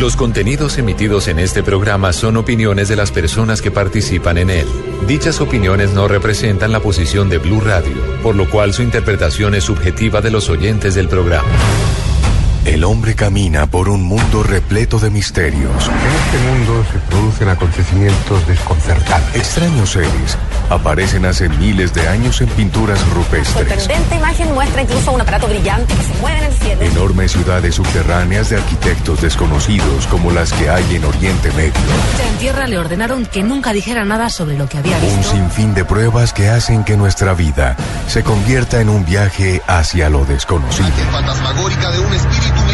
Los contenidos emitidos en este programa son opiniones de las personas que participan en él. Dichas opiniones no representan la posición de Blue Radio, por lo cual su interpretación es subjetiva de los oyentes del programa. El hombre camina por un mundo repleto de misterios. En este mundo se producen acontecimientos desconcertantes. Extraños seres aparecen hace miles de años en pinturas rupestres. Sorprendente imagen muestra incluso un aparato brillante que se mueve en el cielo. Enormes ciudades subterráneas de arquitectos desconocidos como las que hay en Oriente Medio. En tierra le ordenaron que nunca dijera nada sobre lo que había visto. Un sinfín de pruebas que hacen que nuestra vida se convierta en un viaje hacia lo desconocido. fantasmagórica de un espíritu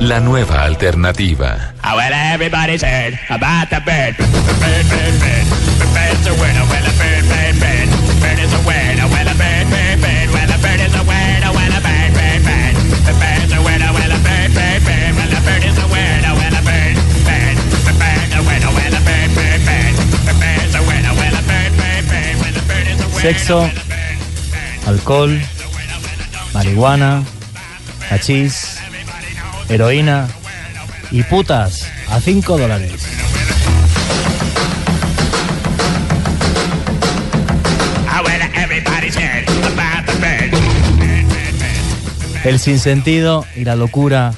La nueva alternativa. Well, everybody's heard about the bird. Bird, bird, bird. The bird's a winner, well, a bird, bird, bird. Bird is a winner, well, a bird, bird, bird. Well, a bird is a winner, well, a bird, bird, bird. The bird's a winner, well, a bird, bird, bird. Well, a bird is a winner, well, a bird, bird. The bird's a winner, well, a bird, bird, bird. The bird's a winner, well, a bird, bird, bird. Well, the bird is a winner, Sexo, alcohol, marihuana, hachís, heroína y putas a 5 dólares. El sinsentido y la locura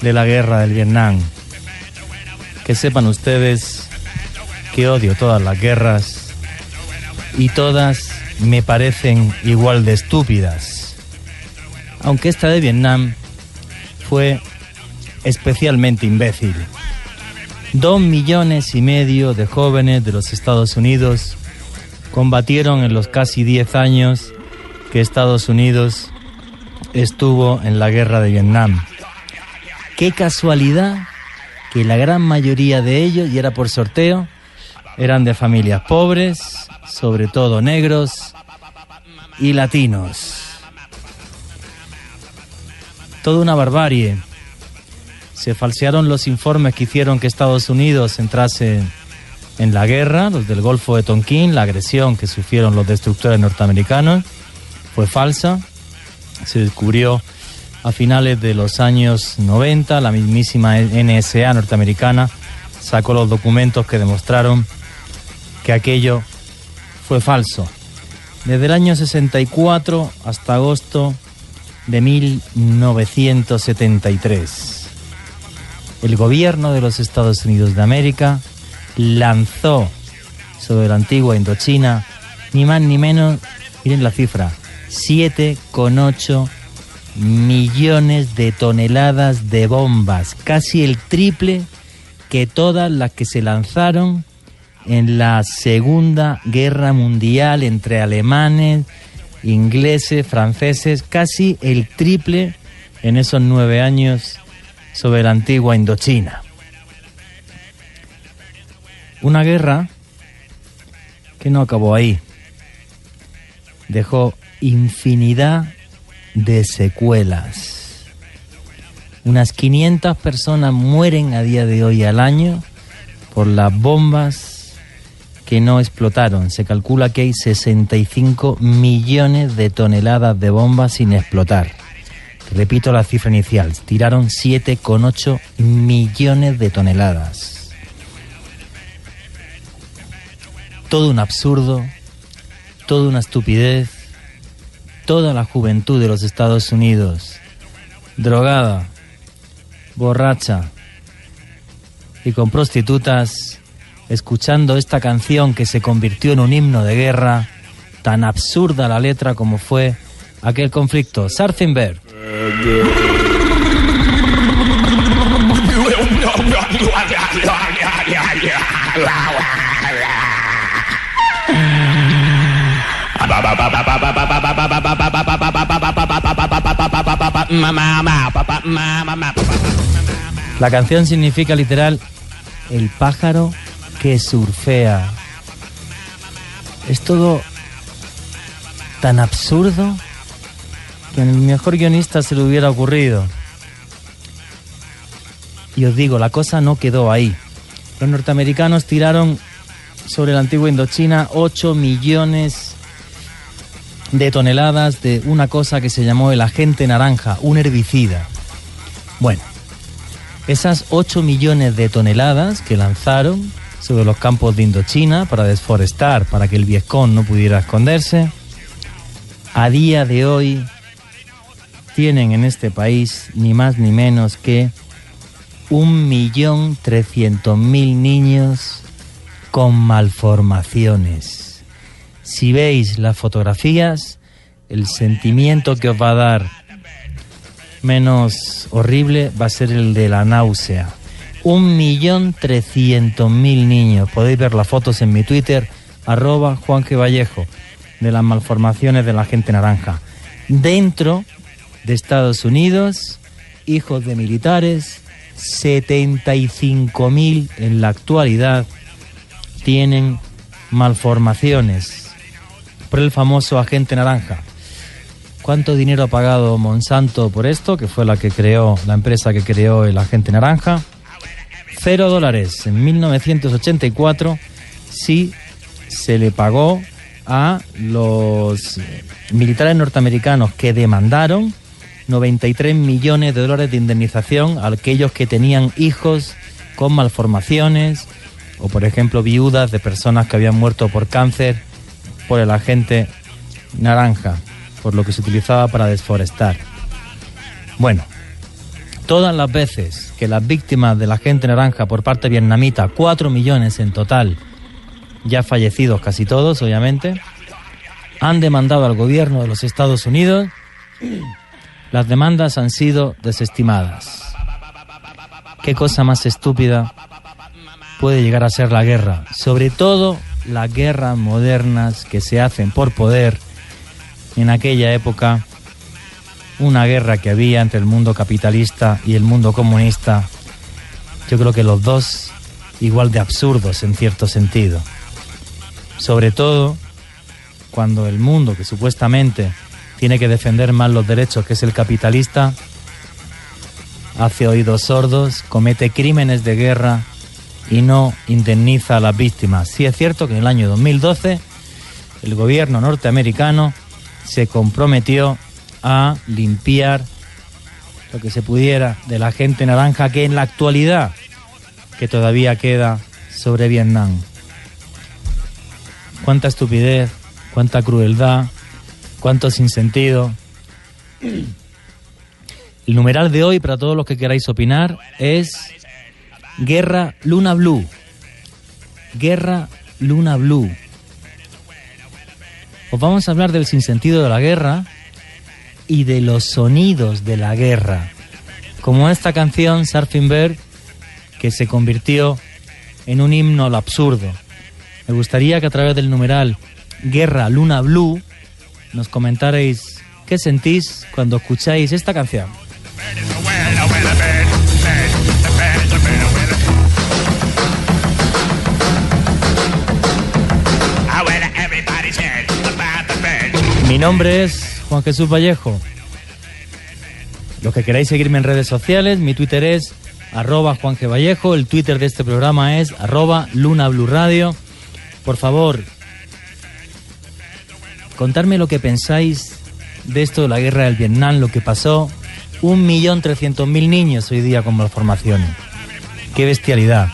de la guerra del Vietnam. Que sepan ustedes que odio todas las guerras y todas me parecen igual de estúpidas. Aunque esta de Vietnam fue especialmente imbécil. Dos millones y medio de jóvenes de los Estados Unidos combatieron en los casi 10 años que Estados Unidos estuvo en la guerra de Vietnam. Qué casualidad que la gran mayoría de ellos, y era por sorteo, eran de familias pobres, sobre todo negros y latinos. Toda una barbarie. Se falsearon los informes que hicieron que Estados Unidos entrase en la guerra, los del Golfo de Tonkin, la agresión que sufrieron los destructores norteamericanos fue falsa. Se descubrió a finales de los años 90, la mismísima NSA norteamericana sacó los documentos que demostraron que aquello fue falso. Desde el año 64 hasta agosto de 1973, el gobierno de los Estados Unidos de América lanzó sobre la antigua Indochina ni más ni menos, miren la cifra, 7,8 millones de toneladas de bombas, casi el triple que todas las que se lanzaron en la Segunda Guerra Mundial entre alemanes, ingleses, franceses, casi el triple en esos nueve años sobre la antigua Indochina. Una guerra que no acabó ahí. Dejó infinidad de secuelas. Unas 500 personas mueren a día de hoy al año por las bombas que no explotaron. Se calcula que hay 65 millones de toneladas de bombas sin explotar. Repito la cifra inicial, tiraron 7,8 millones de toneladas. Todo un absurdo, toda una estupidez, toda la juventud de los Estados Unidos, drogada, borracha y con prostitutas, escuchando esta canción que se convirtió en un himno de guerra, tan absurda la letra como fue aquel conflicto. Sarzenberg. La canción significa literal el pájaro que surfea. Es todo tan absurdo que el mejor guionista se le hubiera ocurrido. Y os digo, la cosa no quedó ahí. Los norteamericanos tiraron sobre la antigua Indochina 8 millones de toneladas de una cosa que se llamó el agente naranja, un herbicida. Bueno, esas 8 millones de toneladas que lanzaron sobre los campos de Indochina para desforestar, para que el Viescón no pudiera esconderse, a día de hoy tienen en este país ni más ni menos que un millón trescientos mil niños con malformaciones. Si veis las fotografías, el sentimiento que os va a dar menos horrible va a ser el de la náusea. Un millón trescientos mil niños. Podéis ver las fotos en mi Twitter, arroba Juan G. Vallejo, de las malformaciones de la gente naranja. Dentro de Estados Unidos, hijos de militares, 75.000 en la actualidad tienen malformaciones por el famoso agente naranja. ¿Cuánto dinero ha pagado Monsanto por esto, que fue la que creó, la empresa que creó el agente naranja? Cero dólares. En 1984 sí se le pagó a los militares norteamericanos que demandaron 93 millones de dólares de indemnización a aquellos que tenían hijos con malformaciones o, por ejemplo, viudas de personas que habían muerto por cáncer por el agente naranja, por lo que se utilizaba para desforestar. Bueno, todas las veces que las víctimas del agente naranja por parte vietnamita, 4 millones en total, ya fallecidos casi todos, obviamente, han demandado al gobierno de los Estados Unidos las demandas han sido desestimadas. ¿Qué cosa más estúpida puede llegar a ser la guerra? Sobre todo las guerras modernas que se hacen por poder. En aquella época, una guerra que había entre el mundo capitalista y el mundo comunista, yo creo que los dos igual de absurdos en cierto sentido. Sobre todo cuando el mundo que supuestamente tiene que defender más los derechos, que es el capitalista, hace oídos sordos, comete crímenes de guerra y no indemniza a las víctimas. Sí es cierto que en el año 2012 el gobierno norteamericano se comprometió a limpiar lo que se pudiera de la gente naranja que en la actualidad que todavía queda sobre Vietnam. Cuánta estupidez, cuánta crueldad, cuánto sinsentido. El numeral de hoy, para todos los que queráis opinar, es Guerra Luna Blue. Guerra Luna Blue. Os vamos a hablar del sinsentido de la guerra y de los sonidos de la guerra. Como esta canción, Surfing que se convirtió en un himno al absurdo. Me gustaría que a través del numeral Guerra Luna Blue nos comentaréis qué sentís cuando escucháis esta canción. Mi nombre es Juan Jesús Vallejo. Los que queráis seguirme en redes sociales, mi Twitter es arroba Juan G. Vallejo, el Twitter de este programa es arroba Luna Radio. Por favor, contarme lo que pensáis de esto de la guerra del Vietnam, lo que pasó. Un millón trescientos mil niños hoy día con malformaciones. Qué bestialidad.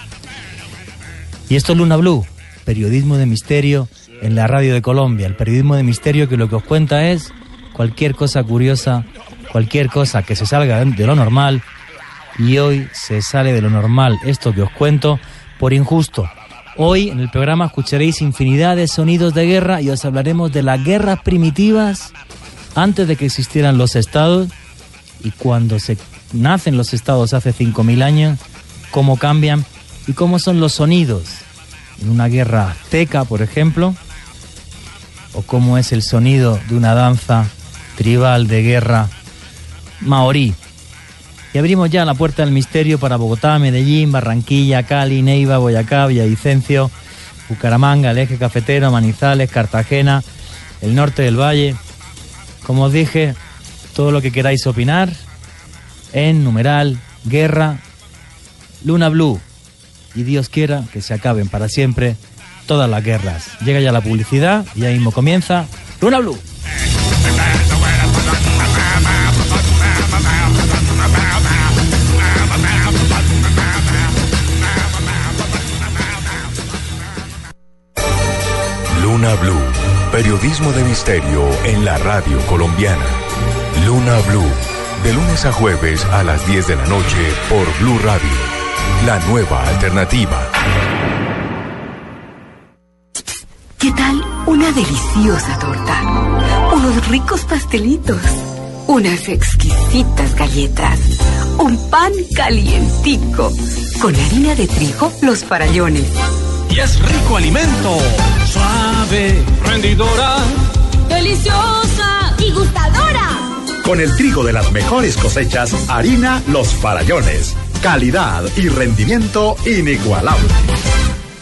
Y esto es Luna Blue, periodismo de misterio en la radio de Colombia. El periodismo de misterio que lo que os cuenta es cualquier cosa curiosa, cualquier cosa que se salga de lo normal. Y hoy se sale de lo normal esto que os cuento por injusto, Hoy en el programa escucharéis infinidad de sonidos de guerra y os hablaremos de las guerras primitivas antes de que existieran los estados y cuando se nacen los estados hace 5.000 años, cómo cambian y cómo son los sonidos en una guerra azteca, por ejemplo, o cómo es el sonido de una danza tribal de guerra maorí. Y abrimos ya la puerta del misterio para Bogotá, Medellín, Barranquilla, Cali, Neiva, Boyacá, Villavicencio, Bucaramanga, el eje cafetero, Manizales, Cartagena, el norte del valle. Como os dije, todo lo que queráis opinar en numeral, guerra, luna blue. Y Dios quiera que se acaben para siempre todas las guerras. Llega ya la publicidad y ahí mismo comienza Luna Blue. Luna Blue, periodismo de misterio en la radio colombiana. Luna Blue, de lunes a jueves a las 10 de la noche por Blue Radio, la nueva alternativa. ¿Qué tal una deliciosa torta? Unos ricos pastelitos, unas exquisitas galletas, un pan calientico, con harina de trigo, los farallones. Y es rico alimento, suave, rendidora, deliciosa y gustadora. Con el trigo de las mejores cosechas, harina Los Farallones. Calidad y rendimiento inigualable.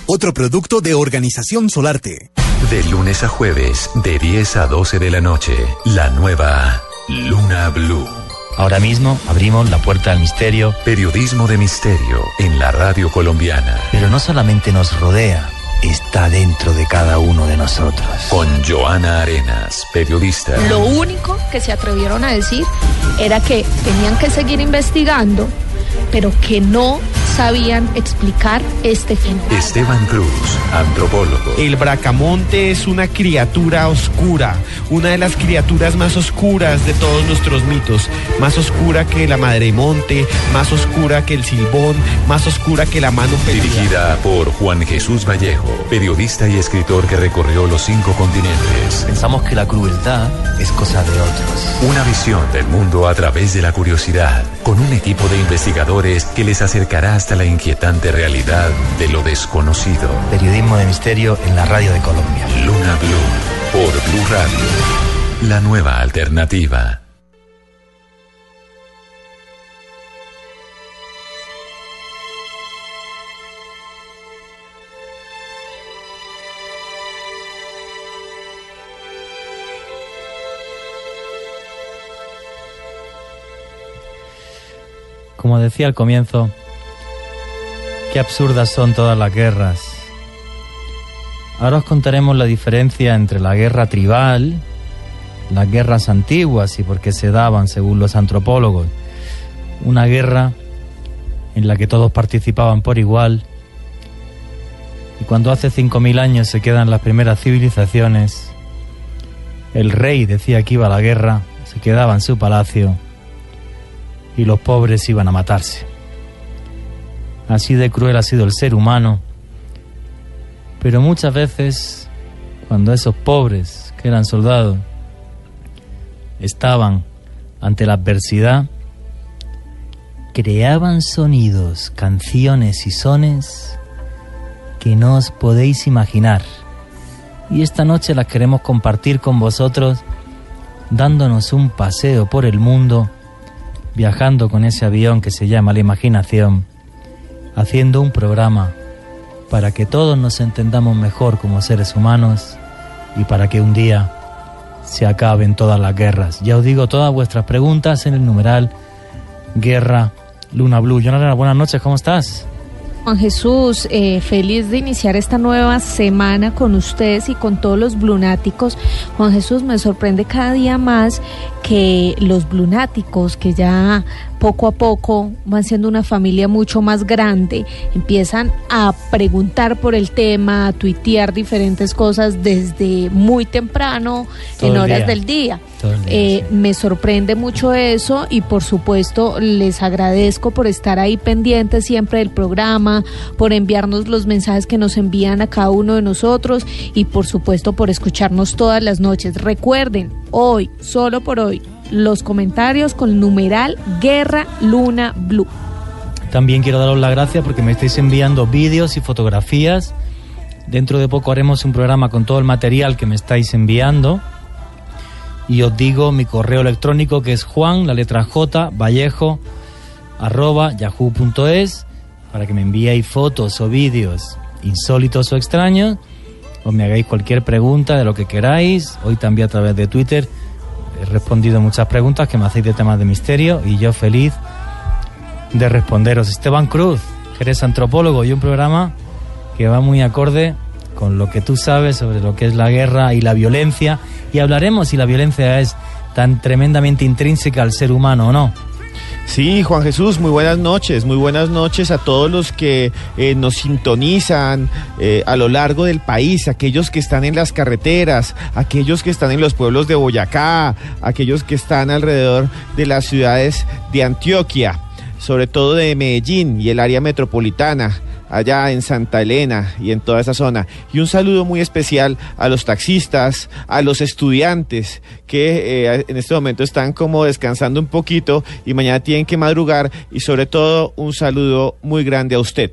Otro producto de Organización Solarte. De lunes a jueves, de 10 a 12 de la noche, la nueva Luna Blue. Ahora mismo abrimos la puerta al misterio. Periodismo de misterio en la radio colombiana. Pero no solamente nos rodea, está dentro de cada uno de nosotros. Con Joana Arenas, periodista. Lo único que se atrevieron a decir era que tenían que seguir investigando, pero que no sabían explicar este fenómeno. Esteban Cruz, antropólogo. El bracamonte es una criatura oscura, una de las criaturas más oscuras de todos nuestros mitos, más oscura que la madre monte, más oscura que el silbón, más oscura que la mano peluda. Dirigida por Juan Jesús Vallejo, periodista y escritor que recorrió los cinco continentes. Pensamos que la crueldad es cosa de otros. Una visión del mundo a través de la curiosidad, con un equipo de investigadores que les acercará hasta la inquietante realidad de lo desconocido. Periodismo de misterio en la radio de Colombia. Luna Blue, por Blue Radio. La nueva alternativa. Como decía al comienzo, qué absurdas son todas las guerras. Ahora os contaremos la diferencia entre la guerra tribal, las guerras antiguas y por qué se daban según los antropólogos. Una guerra en la que todos participaban por igual y cuando hace 5.000 años se quedan las primeras civilizaciones, el rey decía que iba a la guerra, se quedaba en su palacio y los pobres iban a matarse. Así de cruel ha sido el ser humano. Pero muchas veces, cuando esos pobres, que eran soldados, estaban ante la adversidad, creaban sonidos, canciones y sones que no os podéis imaginar. Y esta noche las queremos compartir con vosotros, dándonos un paseo por el mundo, viajando con ese avión que se llama la imaginación, haciendo un programa para que todos nos entendamos mejor como seres humanos y para que un día se acaben todas las guerras. Ya os digo todas vuestras preguntas en el numeral Guerra Luna Blue. Jonathan, buenas noches, ¿cómo estás? Juan Jesús, eh, feliz de iniciar esta nueva semana con ustedes y con todos los blunáticos. Juan Jesús, me sorprende cada día más que los blunáticos, que ya poco a poco van siendo una familia mucho más grande, empiezan a preguntar por el tema, a tuitear diferentes cosas desde muy temprano, Todo en horas día. del día. Todo el día, Eh, Me sorprende mucho eso y por supuesto les agradezco por estar ahí pendientes siempre del programa, por enviarnos los mensajes que nos envían a cada uno de nosotros y por supuesto por escucharnos todas las noches. Recuerden, hoy, solo por hoy, los comentarios con numeral Guerra Luna Blue. También quiero daros las gracias porque me estáis enviando vídeos y fotografías. Dentro de poco haremos un programa con todo el material que me estáis enviando. Y os digo mi correo electrónico que es Juan, la letra J, Vallejo, arroba yahoo.es para que me enviéis fotos o vídeos insólitos o extraños o me hagáis cualquier pregunta de lo que queráis. Hoy también a través de Twitter he respondido muchas preguntas que me hacéis de temas de misterio y yo feliz de responderos. Esteban Cruz, que eres antropólogo y un programa que va muy acorde con lo que tú sabes sobre lo que es la guerra y la violencia y hablaremos si la violencia es tan tremendamente intrínseca al ser humano o no. Sí, Juan Jesús, muy buenas noches, muy buenas noches a todos los que eh, nos sintonizan eh, a lo largo del país, aquellos que están en las carreteras, aquellos que están en los pueblos de Boyacá, aquellos que están alrededor de las ciudades de Antioquia, sobre todo de Medellín y el área metropolitana allá en Santa Elena y en toda esa zona. Y un saludo muy especial a los taxistas, a los estudiantes que eh, en este momento están como descansando un poquito y mañana tienen que madrugar y sobre todo un saludo muy grande a usted.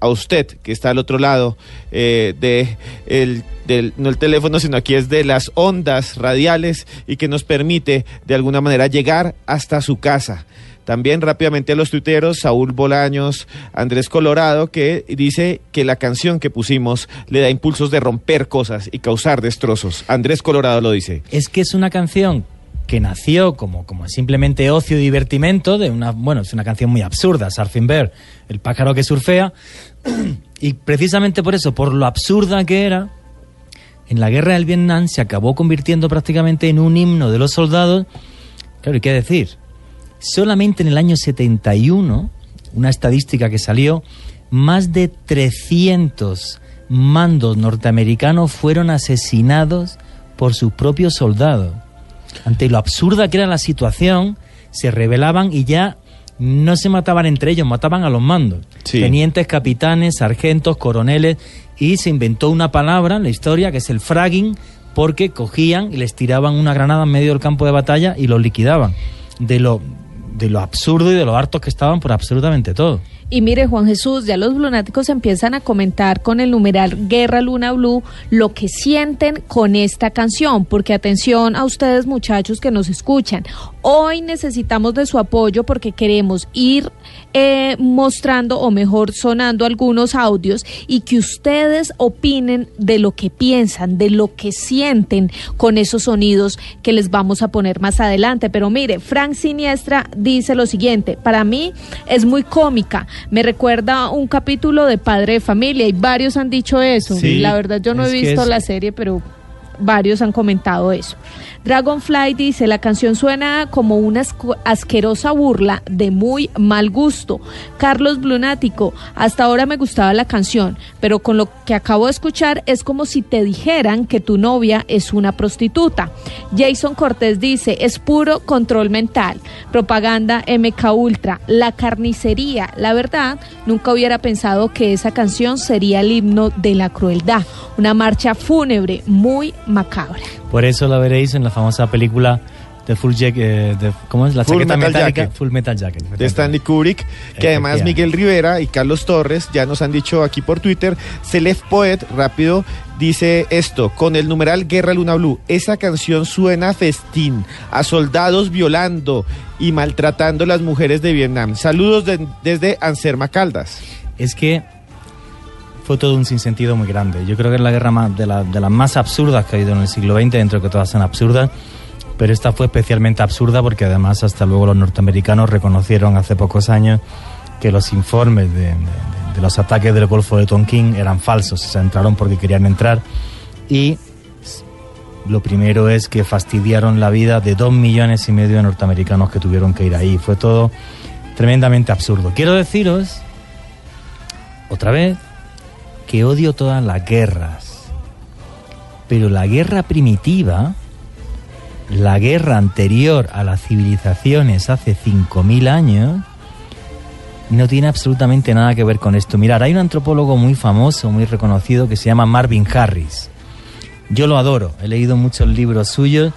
A usted que está al otro lado eh, de el, del, no el teléfono, sino aquí es de las ondas radiales y que nos permite de alguna manera llegar hasta su casa. También rápidamente a los tuiteros, Saúl Bolaños, Andrés Colorado, que dice que la canción que pusimos le da impulsos de romper cosas y causar destrozos. Andrés Colorado lo dice. Es que es una canción que nació como, como simplemente ocio y divertimento de una, bueno, es una canción muy absurda, Surfing Bear, el pájaro que surfea, y precisamente por eso, por lo absurda que era, en la guerra del Vietnam se acabó convirtiendo prácticamente en un himno de los soldados. Claro, ¿y qué decir? Solamente en el año 71, una estadística que salió, más de 300 mandos norteamericanos fueron asesinados por sus propios soldados. Ante lo absurda que era la situación, se rebelaban y ya no se mataban entre ellos, mataban a los mandos. Sí. Tenientes, capitanes, sargentos, coroneles, y se inventó una palabra en la historia que es el fragging, porque cogían y les tiraban una granada en medio del campo de batalla y los liquidaban. De lo, de lo absurdo y de lo hartos que estaban por absolutamente todo. Y mire, Juan Jesús, ya los lunáticos empiezan a comentar con el numeral Guerra Luna Blue lo que sienten con esta canción, porque atención a ustedes muchachos que nos escuchan, hoy necesitamos de su apoyo porque queremos ir eh, mostrando o mejor sonando algunos audios y que ustedes opinen de lo que piensan, de lo que sienten con esos sonidos que les vamos a poner más adelante. Pero mire, Frank Siniestra dice lo siguiente, para mí es muy cómica, me recuerda un capítulo de Padre de Familia y varios han dicho eso. Sí, la verdad yo no he visto es- la serie, pero varios han comentado eso. Dragonfly dice, la canción suena como una asquerosa burla de muy mal gusto. Carlos Blunático, hasta ahora me gustaba la canción, pero con lo que acabo de escuchar es como si te dijeran que tu novia es una prostituta. Jason Cortés dice, es puro control mental, propaganda MK Ultra, la carnicería. La verdad, nunca hubiera pensado que esa canción sería el himno de la crueldad, una marcha fúnebre muy macabra. Por eso la veréis en la famosa película de Full Jack, eh, de- ¿cómo es? La Full chaqueta Metal metálica. Jacket. Full Metal Jacket. de Stanley Kubrick, que además. Miguel Rivera y Carlos Torres ya nos han dicho aquí por Twitter, Celef Poet rápido dice esto, con el numeral Guerra Luna Blue, esa canción suena a festín, a soldados violando y maltratando a las mujeres de Vietnam. Saludos de- desde Anserma Caldas. Es que fue todo un sinsentido muy grande. Yo creo que es la guerra más, de, la- de las más absurdas que ha habido en el siglo XX, dentro de que todas son absurdas, pero esta fue especialmente absurda porque además hasta luego los norteamericanos reconocieron hace pocos años que los informes de, de- los ataques del Golfo de Tonkin eran falsos, o sea, entraron porque querían entrar y lo primero es que fastidiaron la vida de dos millones y medio de norteamericanos que tuvieron que ir ahí. Fue todo tremendamente absurdo. Quiero deciros, otra vez, que odio todas las guerras. Pero la guerra primitiva, la guerra anterior a las civilizaciones hace 5.000 años, no tiene absolutamente nada que ver con esto. Mirar, hay un antropólogo muy famoso, muy reconocido, que se llama Marvin Harris. Yo lo adoro, he leído muchos libros suyos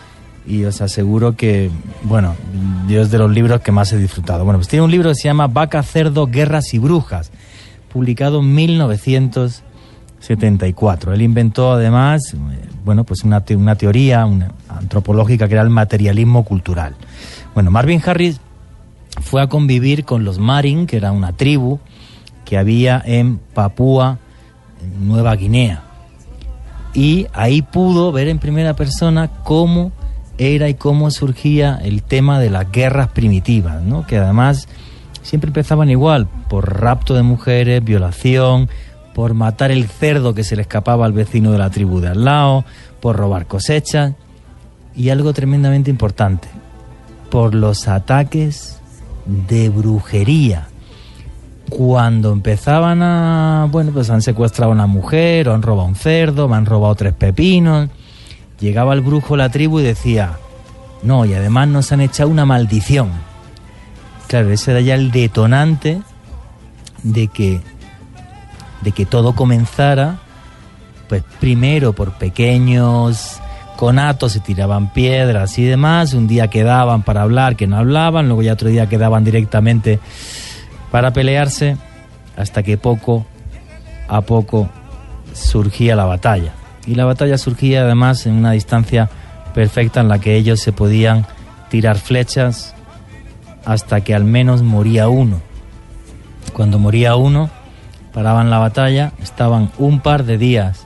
y os aseguro que, bueno, yo es de los libros que más he disfrutado. Bueno, pues tiene un libro que se llama Vaca, Cerdo, Guerras y Brujas, publicado en 1974. Él inventó además, eh, bueno, pues una, una teoría una antropológica que era el materialismo cultural. Bueno, Marvin Harris fue a convivir con los Marin, que era una tribu que había en Papúa Nueva Guinea. Y ahí pudo ver en primera persona cómo era y cómo surgía el tema de las guerras primitivas, ¿no? que además siempre empezaban igual, por rapto de mujeres, violación, por matar el cerdo que se le escapaba al vecino de la tribu de al lado, por robar cosechas y algo tremendamente importante, por los ataques de brujería. Cuando empezaban a, bueno, pues han secuestrado a una mujer, o han robado un cerdo, me han robado tres pepinos, llegaba el brujo a la tribu y decía, no, y además nos han echado una maldición. Claro, ese era ya el detonante de que, de que todo comenzara, pues primero por pequeños conatos, se tiraban piedras y demás, un día quedaban para hablar, que no hablaban, luego ya otro día quedaban directamente para pelearse, hasta que poco a poco surgía la batalla. Y la batalla surgía además en una distancia perfecta en la que ellos se podían tirar flechas hasta que al menos moría uno. Cuando moría uno, paraban la batalla, estaban un par de días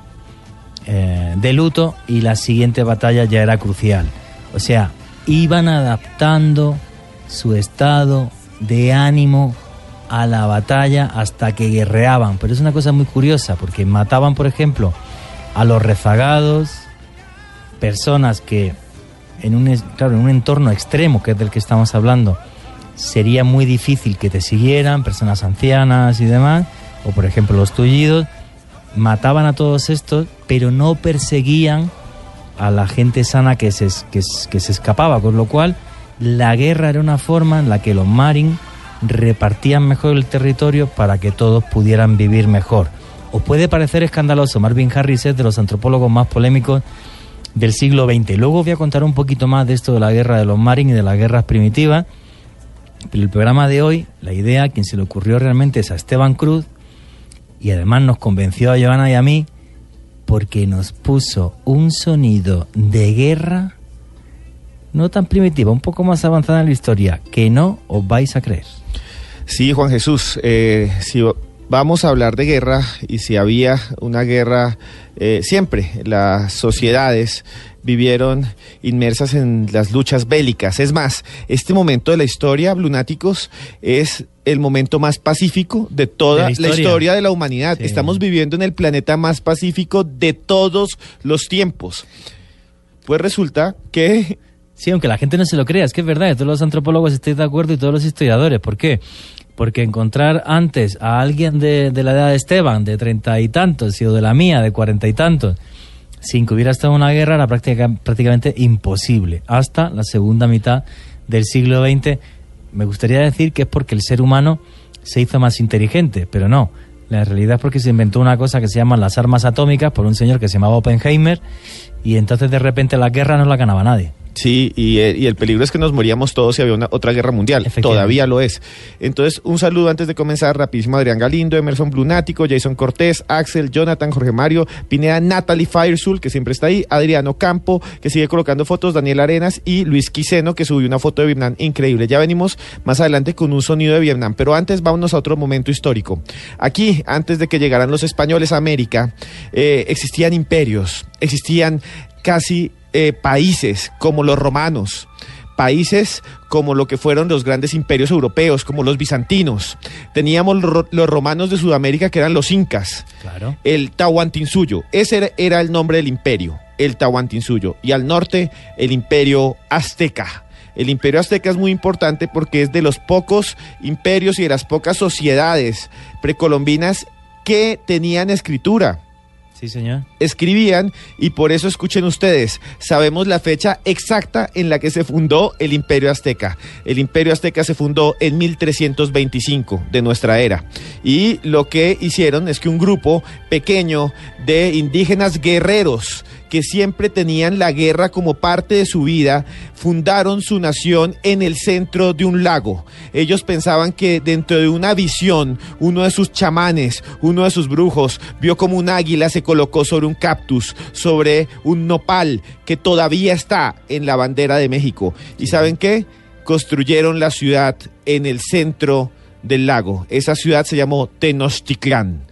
eh, de luto y la siguiente batalla ya era crucial. O sea, iban adaptando su estado de ánimo a la batalla hasta que guerreaban. Pero es una cosa muy curiosa porque mataban, por ejemplo, a los rezagados, personas que en un, claro, en un entorno extremo, que es del que estamos hablando, sería muy difícil que te siguieran, personas ancianas y demás, o por ejemplo los tullidos, mataban a todos estos, pero no perseguían a la gente sana que se, que, que se escapaba, con lo cual la guerra era una forma en la que los marin repartían mejor el territorio para que todos pudieran vivir mejor. Os puede parecer escandaloso, Marvin Harris es de los antropólogos más polémicos del siglo XX. Luego voy a contar un poquito más de esto de la guerra de los Marin y de las guerras primitivas. Pero el programa de hoy, la idea, quien se le ocurrió realmente es a Esteban Cruz y además nos convenció a Joana y a mí porque nos puso un sonido de guerra no tan primitiva, un poco más avanzada en la historia, que no os vais a creer. Sí, Juan Jesús, eh, si vamos a hablar de guerra y si había una guerra, eh, siempre las sociedades vivieron inmersas en las luchas bélicas. Es más, este momento de la historia, Blunáticos, es el momento más pacífico de toda De la la, historia. de la humanidad. Sí. Estamos viviendo en el planeta más pacífico de todos los tiempos. Pues resulta que Sí, aunque la gente no se lo crea, es que es verdad, todos los antropólogos estáis de acuerdo y todos los historiadores. ¿Por qué? Porque encontrar antes a alguien de, la edad de Esteban, de treinta y tantos, o de la mía, de cuarenta y tantos, sin que hubiera estado una guerra, era práctica- prácticamente imposible. Hasta la segunda mitad del siglo XX, me gustaría decir que es porque el ser humano se hizo más inteligente, pero no. La realidad es porque se inventó una cosa que se llaman las armas atómicas por un señor que se llamaba Oppenheimer, y entonces de repente la guerra no la ganaba nadie. Sí, y, eh, y el peligro es que nos moríamos todos si había una, otra guerra mundial. Todavía lo es. Entonces, un saludo antes de comenzar, rapidísimo, Adrián Galindo, Emerson Blunático, Jason Cortés, Axel, Jonathan, Jorge Mario, Pineda, Natalie Firesul, que siempre está ahí, Adriano Campo, que sigue colocando fotos, Daniel Arenas y Luis Quiseno, que subió una foto de Vietnam increíble. Ya venimos más adelante con un sonido de Vietnam, pero antes vámonos a otro momento histórico. Aquí, antes de que llegaran los españoles a América, eh, existían imperios, existían casi eh, países como los romanos, países como lo que fueron los grandes imperios europeos, como los bizantinos. Teníamos los, ro- los romanos de Sudamérica que eran los incas, Claro. el Tahuantinsuyo, ese era, era el nombre del imperio, el Tahuantinsuyo, y al norte el imperio azteca. El imperio azteca es muy importante porque es de los pocos imperios y de las pocas sociedades precolombinas que tenían escritura Sí, señor. escribían y por eso escuchen ustedes, sabemos la fecha exacta en la que se fundó el Imperio Azteca. El Imperio Azteca se fundó en 1325 de nuestra era y lo que hicieron es que un grupo pequeño de indígenas guerreros que siempre tenían la guerra como parte de su vida, fundaron su nación en el centro de un lago. Ellos pensaban que dentro de una visión, uno de sus chamanes, uno de sus brujos, vio como un águila se colocó sobre un cactus, sobre un nopal que todavía está en la bandera de México. ¿Y saben qué? construyeron la ciudad en el centro del lago. Esa ciudad se llamó Tenochtitlán,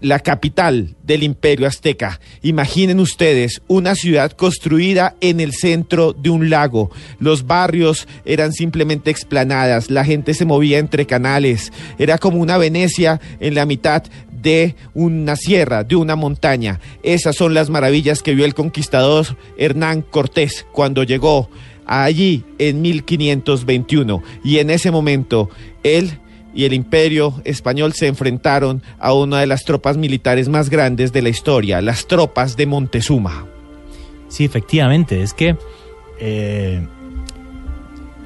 la capital del imperio azteca. Imaginen ustedes una ciudad construida en el centro de un lago. Los barrios eran simplemente explanadas, la gente se movía entre canales. Era como una Venecia en la mitad de una sierra, de una montaña. Esas son las maravillas que vio el conquistador Hernán Cortés cuando llegó allí en 1521. Y en ese momento él y el imperio español se enfrentaron a una de las tropas militares más grandes de la historia, las tropas de Montezuma. Sí, efectivamente, es que eh,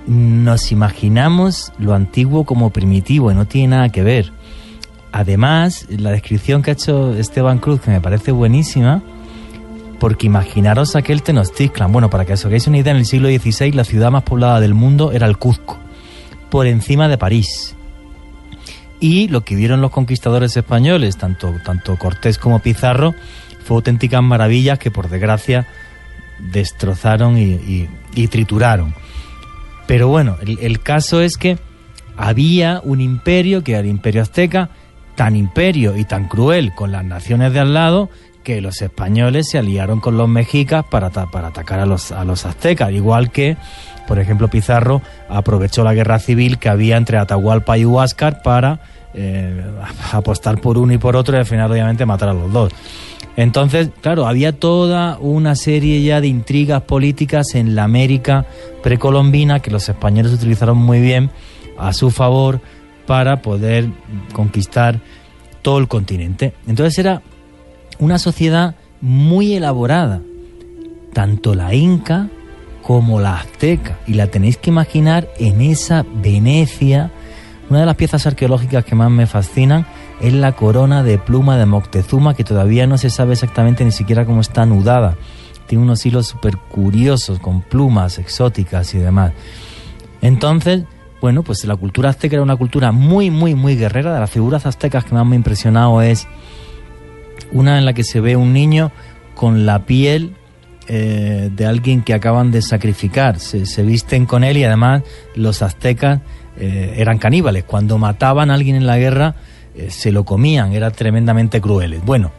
nos imaginamos lo antiguo como primitivo y no tiene nada que ver. Además, la descripción que ha hecho Esteban Cruz, que me parece buenísima, porque imaginaros aquel Tenochtitlan. Bueno, para que os hagáis una idea, en el siglo XVI la ciudad más poblada del mundo era el Cuzco, por encima de París. Y lo que vieron los conquistadores españoles, tanto, tanto Cortés como Pizarro, fue auténticas maravillas que por desgracia destrozaron y, trituraron. Pero bueno, el, caso es que había un imperio, que era el imperio azteca, tan imperio y tan cruel con las naciones de al lado, que los españoles se aliaron con los mexicas para, para atacar a los, a los aztecas, igual que, por ejemplo, Pizarro aprovechó la guerra civil que había entre Atahualpa y Huáscar para eh, apostar por uno y por otro y al final obviamente matar a los dos. Entonces, claro, había toda una serie ya de intrigas políticas en la América precolombina que los españoles utilizaron muy bien a su favor para poder conquistar todo el continente. Entonces era una sociedad muy elaborada, tanto la inca como la azteca, y la tenéis que imaginar en esa Venecia. Una de las piezas arqueológicas que más me fascinan es la corona de pluma de Moctezuma, que todavía no se sabe exactamente ni siquiera cómo está anudada. Tiene unos hilos súper curiosos, con plumas exóticas y demás. Entonces, bueno, pues la cultura azteca era una cultura muy, muy, muy guerrera. De las figuras aztecas que más me ha impresionado es una en la que se ve un niño con la piel eh, de alguien que acaban de sacrificar. Se, se visten con él y además los aztecas eh, eran caníbales. Cuando mataban a alguien en la guerra, eh, se lo comían, eran tremendamente crueles. Bueno,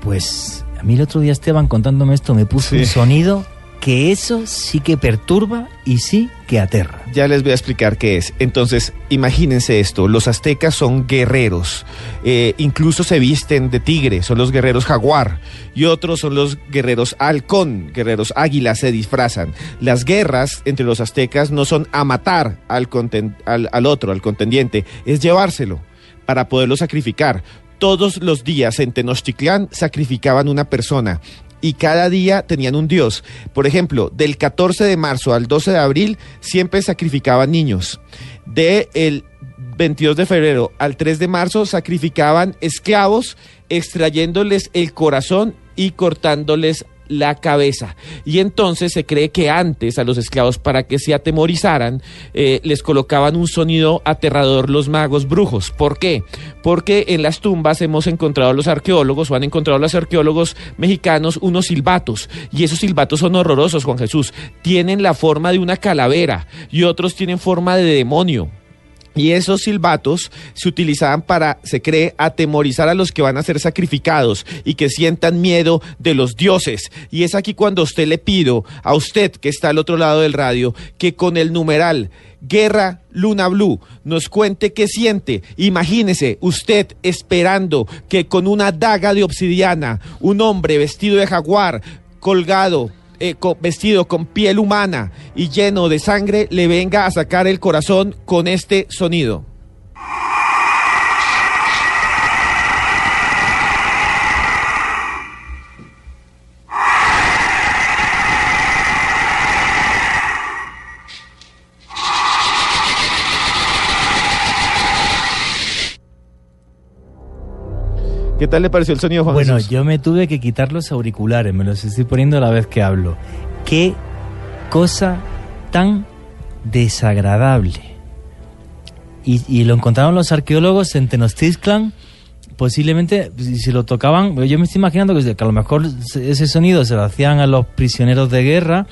pues a mí el otro día Esteban contándome esto me puso Sí. un sonido que eso sí que perturba y sí que aterra. Ya les voy a explicar qué es. Entonces, imagínense esto, los aztecas son guerreros, eh, incluso se visten de tigre, son los guerreros jaguar, y otros son los guerreros halcón, guerreros águila, se disfrazan. Las guerras entre los aztecas no son a matar al, al otro, al contendiente, es llevárselo para poderlo sacrificar. Todos los días en Tenochtitlán sacrificaban una persona y cada día tenían un dios. Por ejemplo, del 14 de marzo al 12 de abril siempre sacrificaban niños. De el 22 de febrero al 3 de marzo sacrificaban esclavos extrayéndoles el corazón y cortándoles la cabeza. Y entonces se cree que antes a los esclavos, para que se atemorizaran, eh, les colocaban un sonido aterrador los magos brujos. ¿Por qué? Porque en las tumbas hemos encontrado los arqueólogos o han encontrado los arqueólogos mexicanos unos silbatos. Y esos silbatos son horrorosos, Juan Jesús. Tienen la forma de una calavera y otros tienen forma de demonio. Y esos silbatos se utilizaban para, se cree, atemorizar a los que van a ser sacrificados y que sientan miedo de los dioses. Y es aquí cuando usted le pido, a usted que está al otro lado del radio, que con el numeral Guerra Luna Blue nos cuente qué siente. Imagínese usted esperando que con una daga de obsidiana, un hombre vestido de jaguar, colgado, eh, vestido con piel humana y lleno de sangre, le venga a sacar el corazón con este sonido. ¿Qué tal le pareció el sonido, Juan Bueno, Jesús? yo me tuve que quitar los auriculares, me los estoy poniendo a la vez que hablo. Qué cosa tan desagradable. Y, y lo encontraron los arqueólogos en Tenochtitlan, posiblemente, si si lo tocaban, yo me estoy imaginando que, que a lo mejor ese sonido se lo hacían a los prisioneros de guerra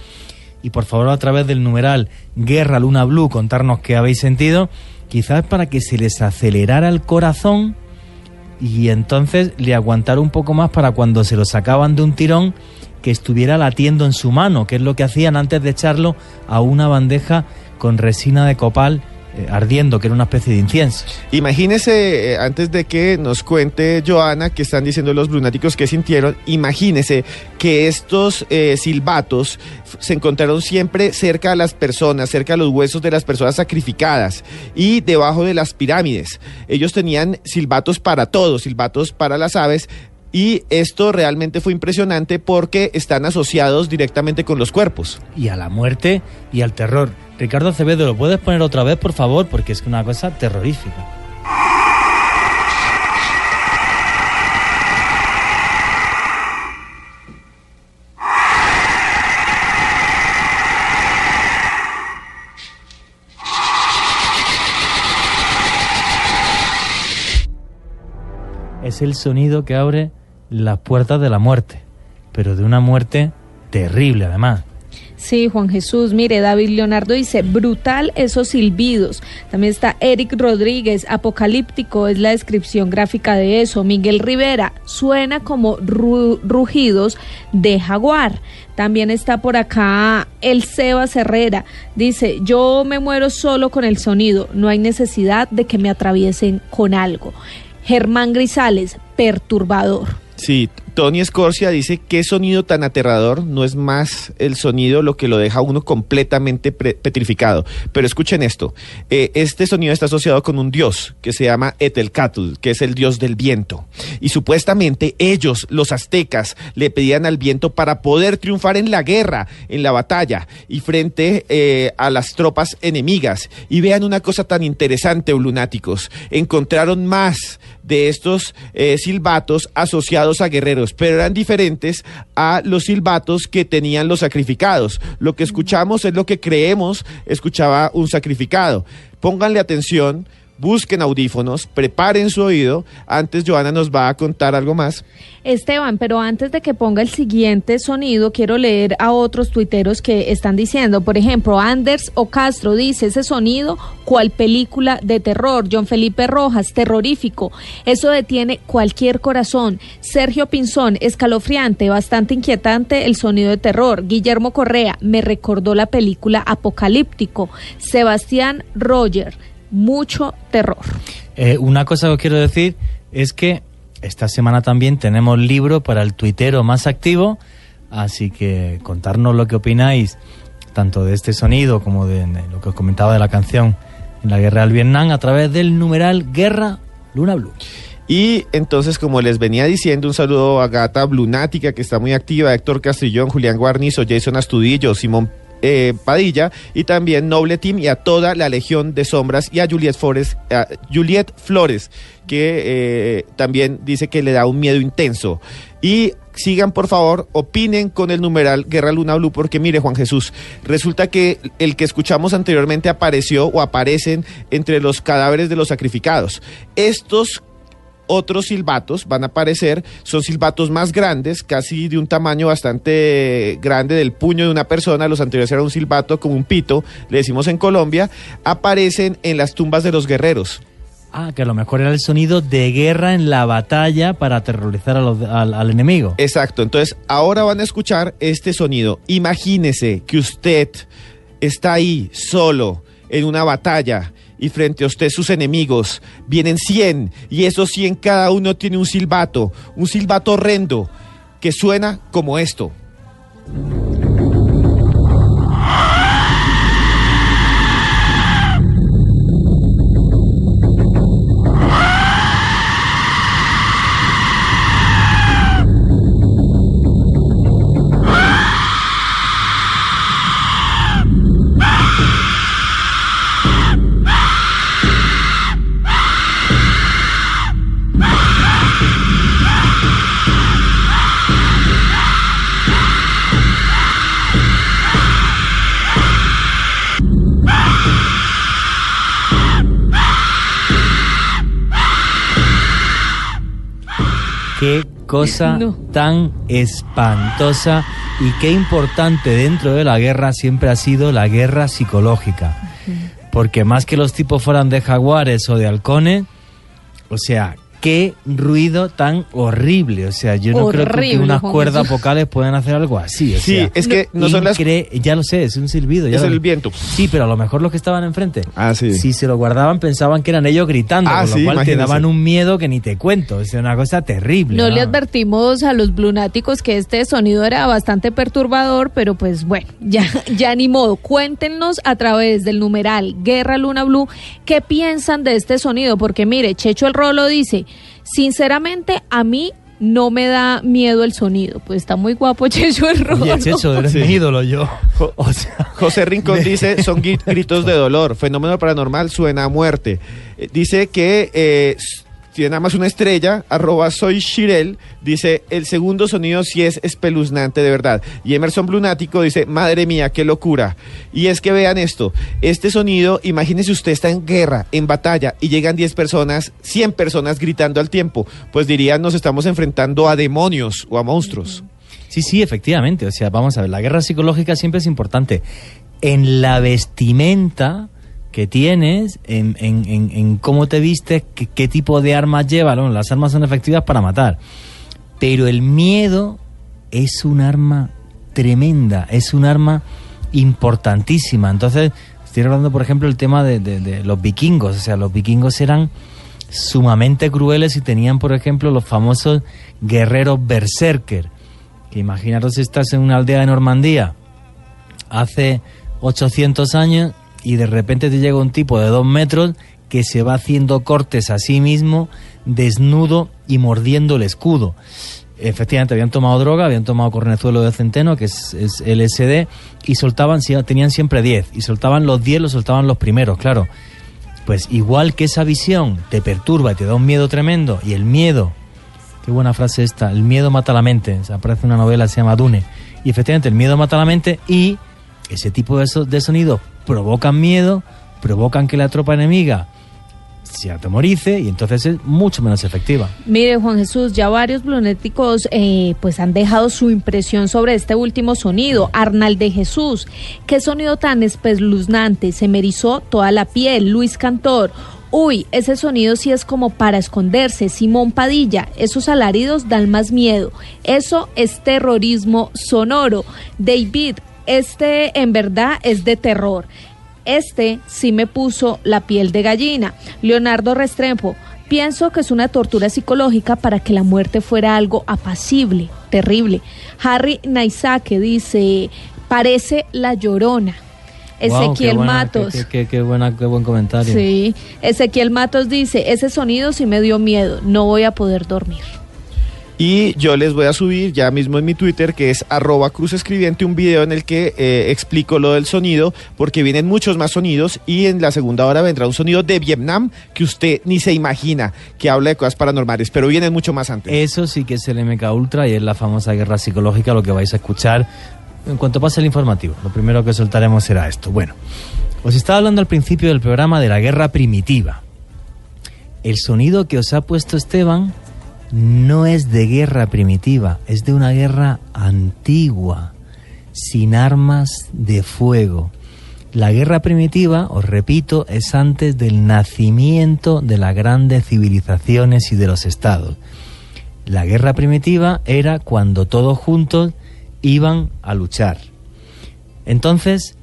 y por favor a través del numeral Guerra Luna Blue contarnos qué habéis sentido, quizás para que se les acelerara el corazón y entonces le aguantara un poco más para cuando se lo sacaban de un tirón que estuviera latiendo en su mano, que es lo que hacían antes de echarlo a una bandeja con resina de copal eh, ardiendo, que era una especie de incienso. Imagínese, eh, antes de que nos cuente Joana, que están diciendo los lunáticos que sintieron, imagínese que estos eh, silbatos se encontraron siempre cerca a las personas, cerca a los huesos de las personas sacrificadas y debajo de las pirámides. Ellos tenían silbatos para todos, silbatos para las aves. Y esto realmente fue impresionante porque están asociados directamente con los cuerpos. Y a la muerte y al terror. Ricardo Acevedo, ¿lo puedes poner otra vez, por favor? Porque es una cosa terrorífica. Es el sonido que abre las puertas de la muerte, pero de una muerte terrible además. Sí, Juan Jesús, mire, David Leonardo dice, brutal esos silbidos. También está Eric Rodríguez, apocalíptico es la descripción gráfica de eso. Miguel Rivera, suena como ru- rugidos de jaguar. También está por acá el Sebas Herrera, dice, yo me muero solo con el sonido, no hay necesidad de que me atraviesen con algo. Germán Grisales, perturbador. Sí, Tony Escorcia dice qué sonido tan aterrador, no es más el sonido lo que lo deja uno completamente petrificado. Pero escuchen esto, eh, este sonido está asociado con un dios que se llama Etelcatl, que es el dios del viento. Y supuestamente ellos, los aztecas, le pedían al viento para poder triunfar en la guerra, en la batalla y frente eh, a las tropas enemigas. Y vean una cosa tan interesante, lunáticos, encontraron más de estos eh, silbatos asociados a guerreros, pero eran diferentes a los silbatos que tenían los sacrificados. Lo que escuchamos es lo que creemos escuchaba un sacrificado. Pónganle atención, busquen audífonos, preparen su oído. Antes Joana nos va a contar algo más. Esteban, pero antes de que ponga el siguiente sonido, quiero leer a otros tuiteros que están diciendo, por ejemplo, Anders o Castro dice ese sonido, cual película de terror. John Felipe Rojas, terrorífico. Eso detiene cualquier corazón. Sergio Pinzón, escalofriante, bastante inquietante el sonido de terror. Guillermo Correa, me recordó la película Apocalíptico. Sebastián Roger, mucho terror. Eh, una cosa que os quiero decir es que esta semana también tenemos libro para el tuitero más activo, así que contarnos lo que opináis tanto de este sonido como de, de lo que os comentaba de la canción en la guerra del Vietnam a través del numeral Guerra Luna Blue. Y entonces, como les venía diciendo, un saludo a Gata Blunática, que está muy activa, a Héctor Castrillón, Julián Guarnizo, Jason Astudillo, Simón eh, Padilla, y también Noble Team, y a toda la Legión de Sombras, y a Juliet Flores, a Juliet Flores que eh, también dice que le da un miedo intenso. Y sigan, por favor, opinen con el numeral Guerra Luna Blue, porque mire, Juan Jesús, resulta que el que escuchamos anteriormente apareció o aparecen entre los cadáveres de los sacrificados. Estos otros silbatos van a aparecer, son silbatos más grandes, casi de un tamaño bastante grande del puño de una persona, los anteriores era un silbato como un pito, le decimos en Colombia, aparecen en las tumbas de los guerreros. Ah, que a lo mejor era el sonido de guerra en la batalla para aterrorizar a los- al, al enemigo. Exacto, entonces ahora van a escuchar este sonido. Imagínese que usted está ahí solo en una batalla y frente a usted sus enemigos vienen 100 y esos 100 cada uno tiene un silbato, un silbato horrendo que suena como esto. Cosa No. tan espantosa y qué importante dentro de la guerra siempre ha sido la guerra psicológica. Porque más que los tipos fueran de jaguares o de halcones, o sea, qué ruido tan horrible. O sea, yo no creo que unas cuerdas vocales puedan hacer algo así. o Sí, sea, es que no son las- Ya lo sé, es un silbido. ya Es lo- el viento. Sí, pero a lo mejor los que estaban enfrente, Ah, sí. si se lo guardaban pensaban que eran ellos gritando, Ah, con lo sí, cual te daban un miedo que ni te cuento. Es una cosa terrible. No le ¿no? advertimos a los blunáticos que este sonido era bastante perturbador, pero pues bueno, ya, ya ni modo. Cuéntenos a través del numeral Guerra Luna Blue qué piensan de este sonido, porque mire, Checho el Rolo dice, sinceramente a mí no me da miedo el sonido. Pues está muy guapo Checho el Rolo. Oye, Checho, eres Sí. mi ídolo yo. Jo- O sea, José Rincón dice, son gri- gritos de dolor, fenómeno paranormal suena a muerte. Eh, dice que eh, tiene nada más una estrella, arroba soy Shirel, dice, el segundo sonido sí es espeluznante de verdad. Y Emerson Blunático dice, madre mía, qué locura. Y es que vean esto, este sonido, imagínese usted está en guerra, en batalla, y llegan 10 personas, 100 personas gritando al tiempo, pues dirían, nos estamos enfrentando a demonios o a monstruos. Sí, sí, efectivamente. O sea, vamos a ver, la guerra psicológica siempre es importante. En la vestimenta que tienes, en, cómo te vistes, qué, tipo de armas llevas. ¿no? Las armas son efectivas para matar. Pero el miedo es un arma tremenda, es un arma importantísima. Entonces, estoy hablando, por ejemplo, el tema de los vikingos. O sea, los vikingos eran sumamente crueles y tenían, por ejemplo, los famosos guerreros berserker. Que imaginaros si estás en una aldea de Normandía hace 800 años y de repente te llega un tipo de dos metros que se va haciendo cortes a sí mismo, desnudo y mordiendo el escudo. Efectivamente, habían tomado droga, habían tomado cornezuelo de centeno, que es, es LSD, y soltaban, tenían siempre 10, y soltaban los 10, los soltaban los primeros, claro. Pues igual que esa visión te perturba y te da un miedo tremendo, y el miedo, qué buena frase esta, el miedo mata la mente, aparece una novela, se llama Dune, y efectivamente el miedo mata la mente, y ese tipo de, so- de provocan miedo, provocan que la tropa enemiga se atemorice, y entonces es mucho menos efectiva. Mire, Juan Jesús, ya varios blunéticos eh, pues han dejado su impresión sobre este último sonido. Arnal de Jesús, qué sonido tan espeluznante, se me erizó toda la piel. Luis Cantor, uy, ese sonido sí es como para esconderse. Simón Padilla, esos alaridos dan más miedo. Eso es terrorismo sonoro. David, este en verdad es de terror. Este sí me puso la piel de gallina. Leonardo Restrepo, pienso que es una tortura psicológica para que la muerte fuera algo apacible, terrible. Harry Naisake dice, parece la llorona. Ezequiel buena, Matos. Qué, qué- qué buena, qué buen comentario. Sí, Ezequiel Matos dice, ese sonido sí me dio miedo, no voy a poder dormir. Y yo les voy a subir ya mismo en mi Twitter, que es arroba cruz escribiente, un video en el que eh, explico lo del sonido, porque vienen muchos más sonidos y en la segunda hora vendrá un sonido de Vietnam que usted ni se imagina que habla de cosas paranormales, pero vienen mucho más antes. Eso sí que es el MK Ultra y es la famosa guerra psicológica, lo que vais a escuchar en cuanto pase el informativo. Lo primero que soltaremos será esto. Bueno, os estaba hablando al principio del programa de la guerra primitiva. El sonido que os ha puesto Esteban no es de guerra primitiva, es de una guerra antigua, sin armas de fuego. La guerra primitiva, os repito, es antes del nacimiento de las grandes civilizaciones y de los estados. La guerra primitiva era cuando todos juntos iban a luchar. Entonces,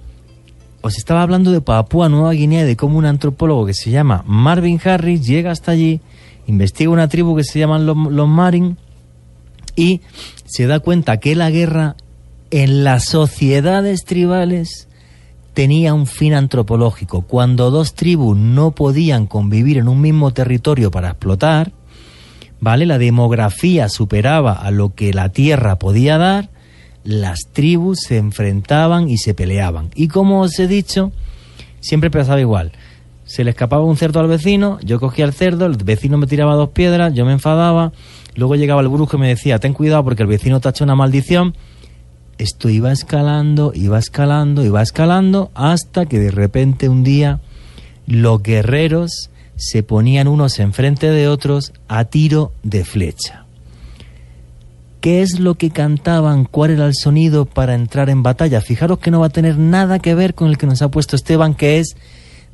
os estaba hablando de Papúa Nueva Guinea y de cómo un antropólogo que se llama Marvin Harris llega hasta allí, investiga una tribu que se llaman los, los Marin y se da cuenta que la guerra en las sociedades tribales tenía un fin antropológico. Cuando dos tribus no podían convivir en un mismo territorio para explotar, ¿vale? La demografía superaba a lo que la tierra podía dar, las tribus se enfrentaban y se peleaban. Y como os he dicho, siempre pasaba igual. Se le escapaba un cerdo al vecino, yo cogía el cerdo, el vecino me tiraba dos piedras, yo me enfadaba, luego llegaba el brujo y me decía, ten cuidado porque el vecino te ha hecho una maldición. Esto iba escalando, iba escalando, iba escalando, hasta que de repente un día los guerreros se ponían unos enfrente de otros a tiro de flecha. ¿Qué es lo que cantaban? ¿Cuál era el sonido para entrar en batalla? Fijaros que no va a tener nada que ver con el que nos ha puesto Esteban, que es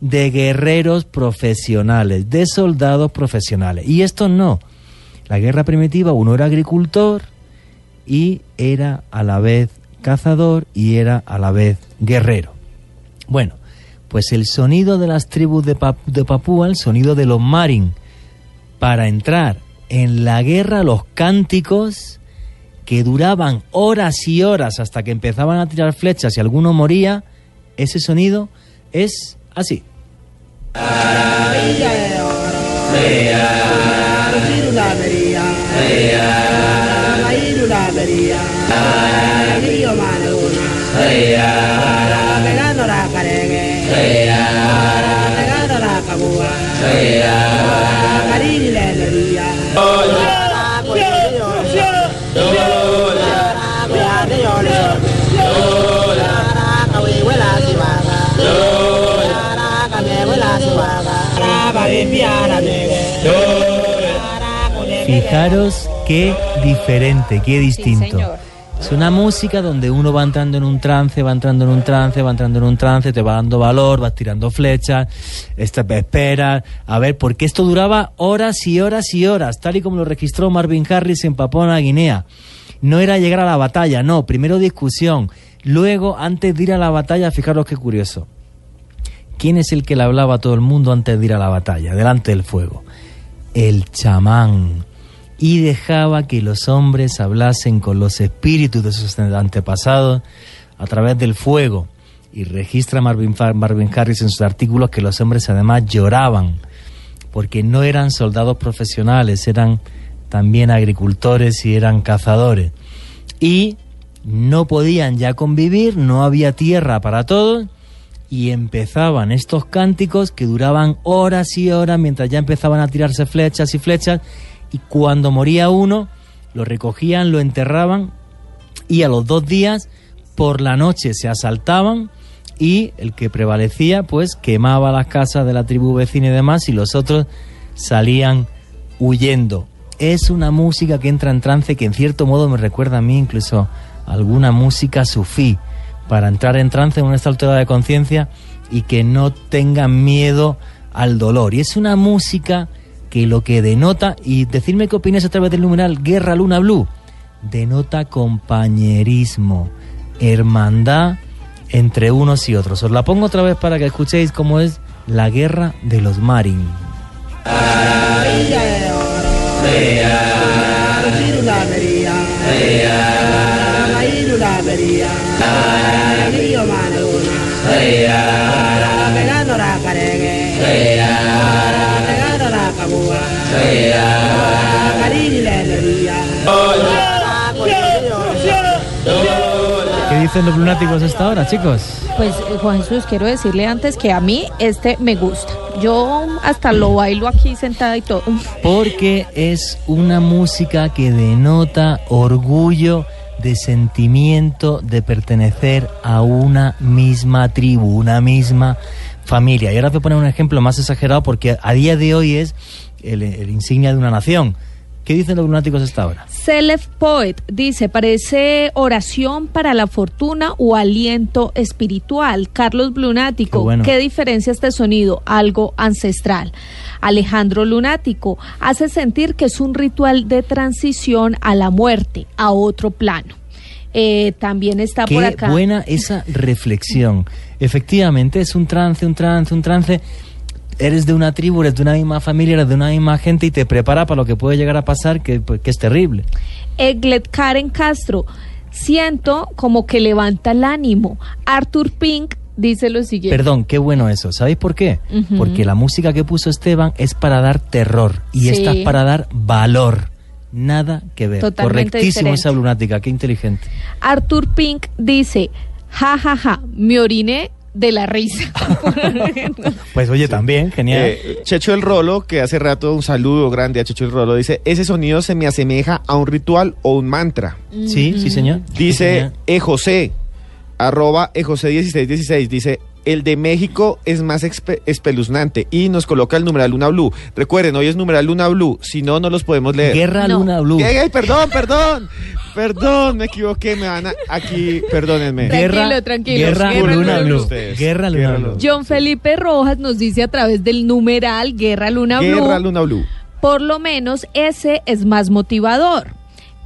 de guerreros profesionales, de soldados profesionales. Y esto no. La guerra primitiva, uno era agricultor y era a la vez cazador y era a la vez guerrero. Bueno, pues el sonido de las tribus de, de Papúa, el sonido de los Marin, para entrar en la guerra, los cánticos que duraban horas y horas hasta que empezaban a tirar flechas y alguno moría, ese sonido es así. Yeah. Fijaros qué diferente, qué distinto. es una música donde uno va entrando en un trance, va entrando en un trance, va entrando en un trance, te va dando valor, vas tirando flechas, esperas. A ver, porque esto duraba horas y horas y horas, tal y como lo registró Marvin Harris en Papua Nueva Guinea. No era llegar a la batalla, no, primero discusión. Luego, antes de ir a la batalla, fijaros qué curioso. ¿Quién es el que le hablaba a todo el mundo antes de ir a la batalla, delante del fuego? El chamán. Y dejaba que los hombres hablasen con los espíritus de sus antepasados a través del fuego. Y registra Marvin, Marvin Harris en sus artículos que los hombres además lloraban, porque no eran soldados profesionales, eran también agricultores y eran cazadores. Y no podían ya convivir, no había tierra para todos, y empezaban estos cánticos que duraban horas y horas mientras ya empezaban a tirarse flechas y flechas y cuando moría uno lo recogían, lo enterraban y a los dos días por la noche se asaltaban y el que prevalecía pues quemaba las casas de la tribu vecina y demás y los otros salían huyendo. Es una música que entra en trance que en cierto modo me recuerda a mí incluso alguna música sufí para entrar en trance en un estado de conciencia y que no tengan miedo al dolor. Y es una música que lo que denota, y decirme qué opinas a través del numeral Guerra Luna Blue, denota compañerismo, hermandad entre unos y otros. Os la pongo otra vez para que escuchéis cómo es la guerra de los Marin. ¿Qué dicen los lunáticos hasta ahora, chicos? Pues Juan Jesús, quiero decirle antes que a mí este me gusta. Yo hasta lo bailo aquí sentada y todo. Porque es una música que denota orgullo de sentimiento de pertenecer a una misma tribu, una misma familia. Y ahora te voy a poner un ejemplo más exagerado porque a día de hoy es el, el insignia de una nación. ¿Qué dicen los lunáticos hasta ahora? Celef Poet dice, parece oración para la fortuna o aliento espiritual. Carlos Lunático, Qué bueno. ¿qué diferencia este sonido? Algo ancestral. Alejandro Lunático, hace sentir que es un ritual de transición a la muerte, a otro plano. Eh, también está por Qué acá. buena esa reflexión. Efectivamente, es un trance, un trance, un trance. Eres de una tribu, eres de una misma familia, eres de una misma gente y te prepara para lo que puede llegar a pasar, que, pues, que es terrible. Eglet Karen Castro, siento como que levanta el ánimo. Arthur Pink dice lo siguiente. Perdón, qué bueno eso. ¿Sabéis por qué? Porque la música que puso Esteban es para dar terror y Sí. esta es para dar valor. Nada que ver. Totalmente Correctísimo diferente. esa lunática, qué inteligente. Arthur Pink dice, ja, ja, ja, me oriné de la risa. Pues oye, también, genial. Eh, Checho el Rolo, que hace rato un saludo grande a Checho el Rolo, dice, ese sonido se me asemeja a un ritual o un mantra. sí, sí, señor. Sí, Dice señor. E José, arroba E José 1616, dice, el de México es más espe- espeluznante y nos coloca el numeral Luna Blue. Recuerden, hoy es numeral Luna Blue, si no, no los podemos leer. Guerra No. Luna Blue. Ay, ay, perdón, perdón, perdón, me equivoqué, me van a, aquí, perdónenme. Tranquilo, tranquilo. Guerra, Guerra Luna Luna Blue. Guerra Luna Guerra Blue. John Felipe Rojas nos dice a través del numeral Guerra Luna Blue. Guerra Luna Blue. Por lo menos ese es más motivador.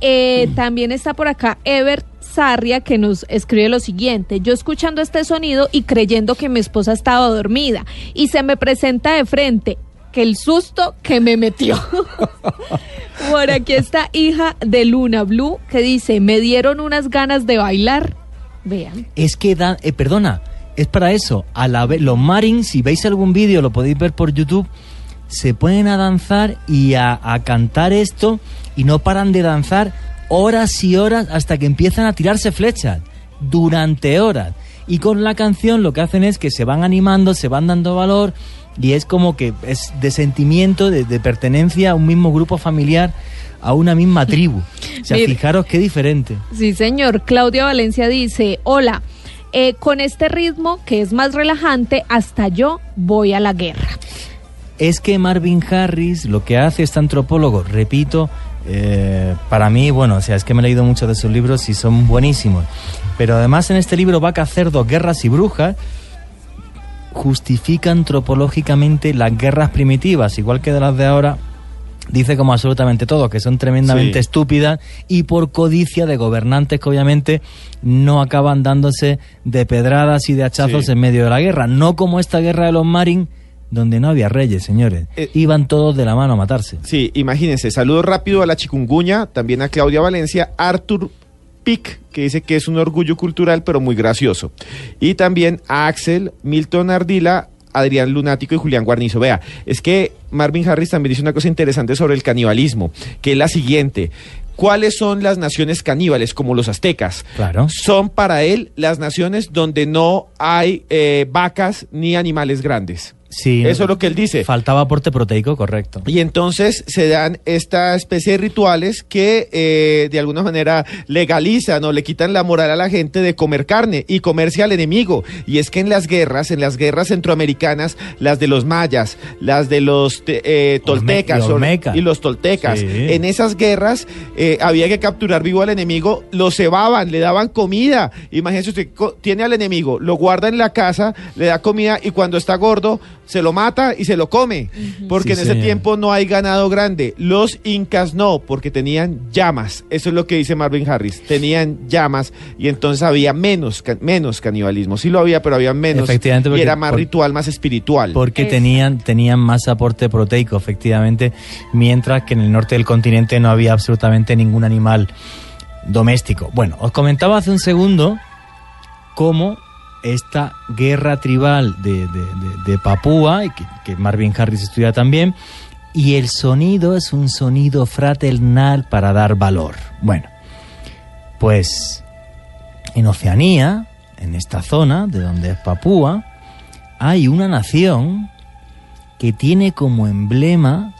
Eh, Mm. También está por acá Ever Sarria que nos escribe lo siguiente. Yo escuchando este sonido y creyendo que mi esposa estaba dormida y se me presenta de frente que el susto que me metió. por aquí está hija de Luna Blue que dice, me dieron unas ganas de bailar. Vean. Es que da, eh, perdona, es para eso. A la vez, los Marines, si veis algún vídeo, lo podéis ver por YouTube, se ponen a danzar y a cantar esto y no paran de danzar horas y horas hasta que empiezan a tirarse flechas durante horas. Y con la canción lo que hacen es que se van animando, se van dando valor y es como que es de sentimiento, de, de pertenencia a un mismo grupo familiar, a una misma tribu. O sea, fijaros qué diferente. Sí, señor. Claudia Valencia dice, hola, eh, con este ritmo que es más relajante, hasta yo voy a la guerra. es que Marvin Harris lo que hace este antropólogo, repito, eh, para mí, bueno, o sea, es que me he leído muchos de sus libros y son buenísimos. Pero además en este libro Vaca, Cerdos, Guerras y Brujas justifica antropológicamente las guerras primitivas, igual que de las de ahora. Dice como absolutamente todo, que son tremendamente Sí. estúpidas y por codicia de gobernantes que obviamente no acaban dándose de pedradas y de hachazos Sí. en medio de la guerra. No como esta guerra de los Marin, donde no había reyes, señores. Eh, Iban todos de la mano a matarse. Sí, imagínense, saludo rápido a la chikunguña, también a Claudia Valencia, Arthur Pick, que dice que es un orgullo cultural, pero muy gracioso. Y también a Axel, Milton Ardila, Adrián Lunático y Julián Guarnizo. Vea, es que Marvin Harris también dice una cosa interesante sobre el canibalismo, que es la siguiente. ¿Cuáles son las naciones caníbales, como los aztecas? Claro. Son para él las naciones donde no hay eh, vacas ni animales grandes. Sí. Eso es lo que él dice. Faltaba aporte proteico, correcto. Y entonces se dan esta especie de rituales que eh, de alguna manera legalizan o le quitan la moral a la gente de comer carne y comerse al enemigo. Y es que en las guerras, en las guerras centroamericanas, las de los mayas, las de los eh, toltecas y y los toltecas, Sí. en esas guerras eh, había que capturar vivo al enemigo, lo cebaban, le daban comida. Imagínense usted, tiene al enemigo, lo guarda en la casa, le da comida y cuando está gordo se lo mata y se lo come. Porque Sí, en ese señor. tiempo no hay ganado grande. Los incas no, porque tenían llamas. Eso es lo que dice Marvin Harris. Tenían llamas y entonces había menos, menos canibalismo. Sí lo había, pero había menos. Efectivamente, y porque- era más por- ritual, más espiritual. Porque tenían, tenían más aporte proteico, efectivamente, mientras que en el norte del continente no había absolutamente ningún animal doméstico. Bueno, os comentaba hace un segundo cómo esta guerra tribal de, de- de- Papúa, que, que Marvin Harris estudia también, y el sonido es un sonido fraternal para dar valor. Bueno, pues en Oceanía, en esta zona de donde es Papúa, hay una nación que tiene como emblema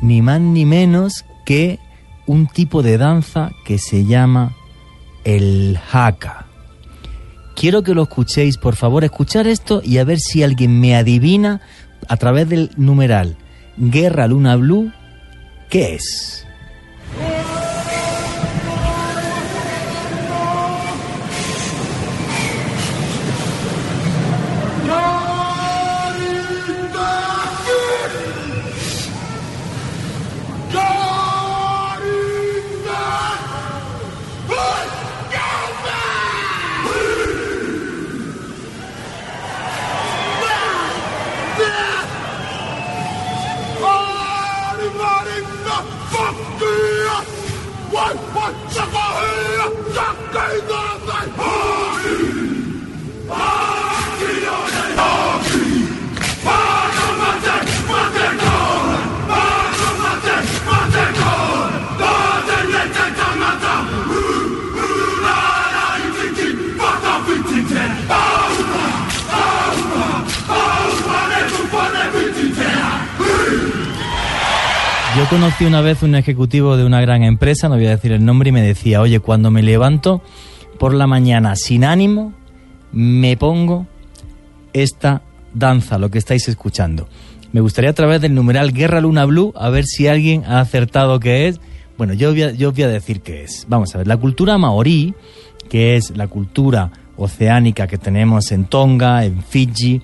ni más ni menos que un tipo de danza que se llama el haka. Quiero que lo escuchéis, por favor, escuchar esto y a ver si alguien me adivina a través del numeral Guerra Luna Blue, ¿qué es? Una vez un ejecutivo de una gran empresa, no voy a decir el nombre, y me decía, oye, cuando me levanto por la mañana sin ánimo, me pongo esta danza, lo que estáis escuchando. Me gustaría a través del numeral Guerra Luna Blue a ver si alguien ha acertado qué es. Bueno, yo voy a, voy a decir qué es. Vamos a ver, la cultura maorí, que es la cultura oceánica que tenemos en Tonga, en Fiji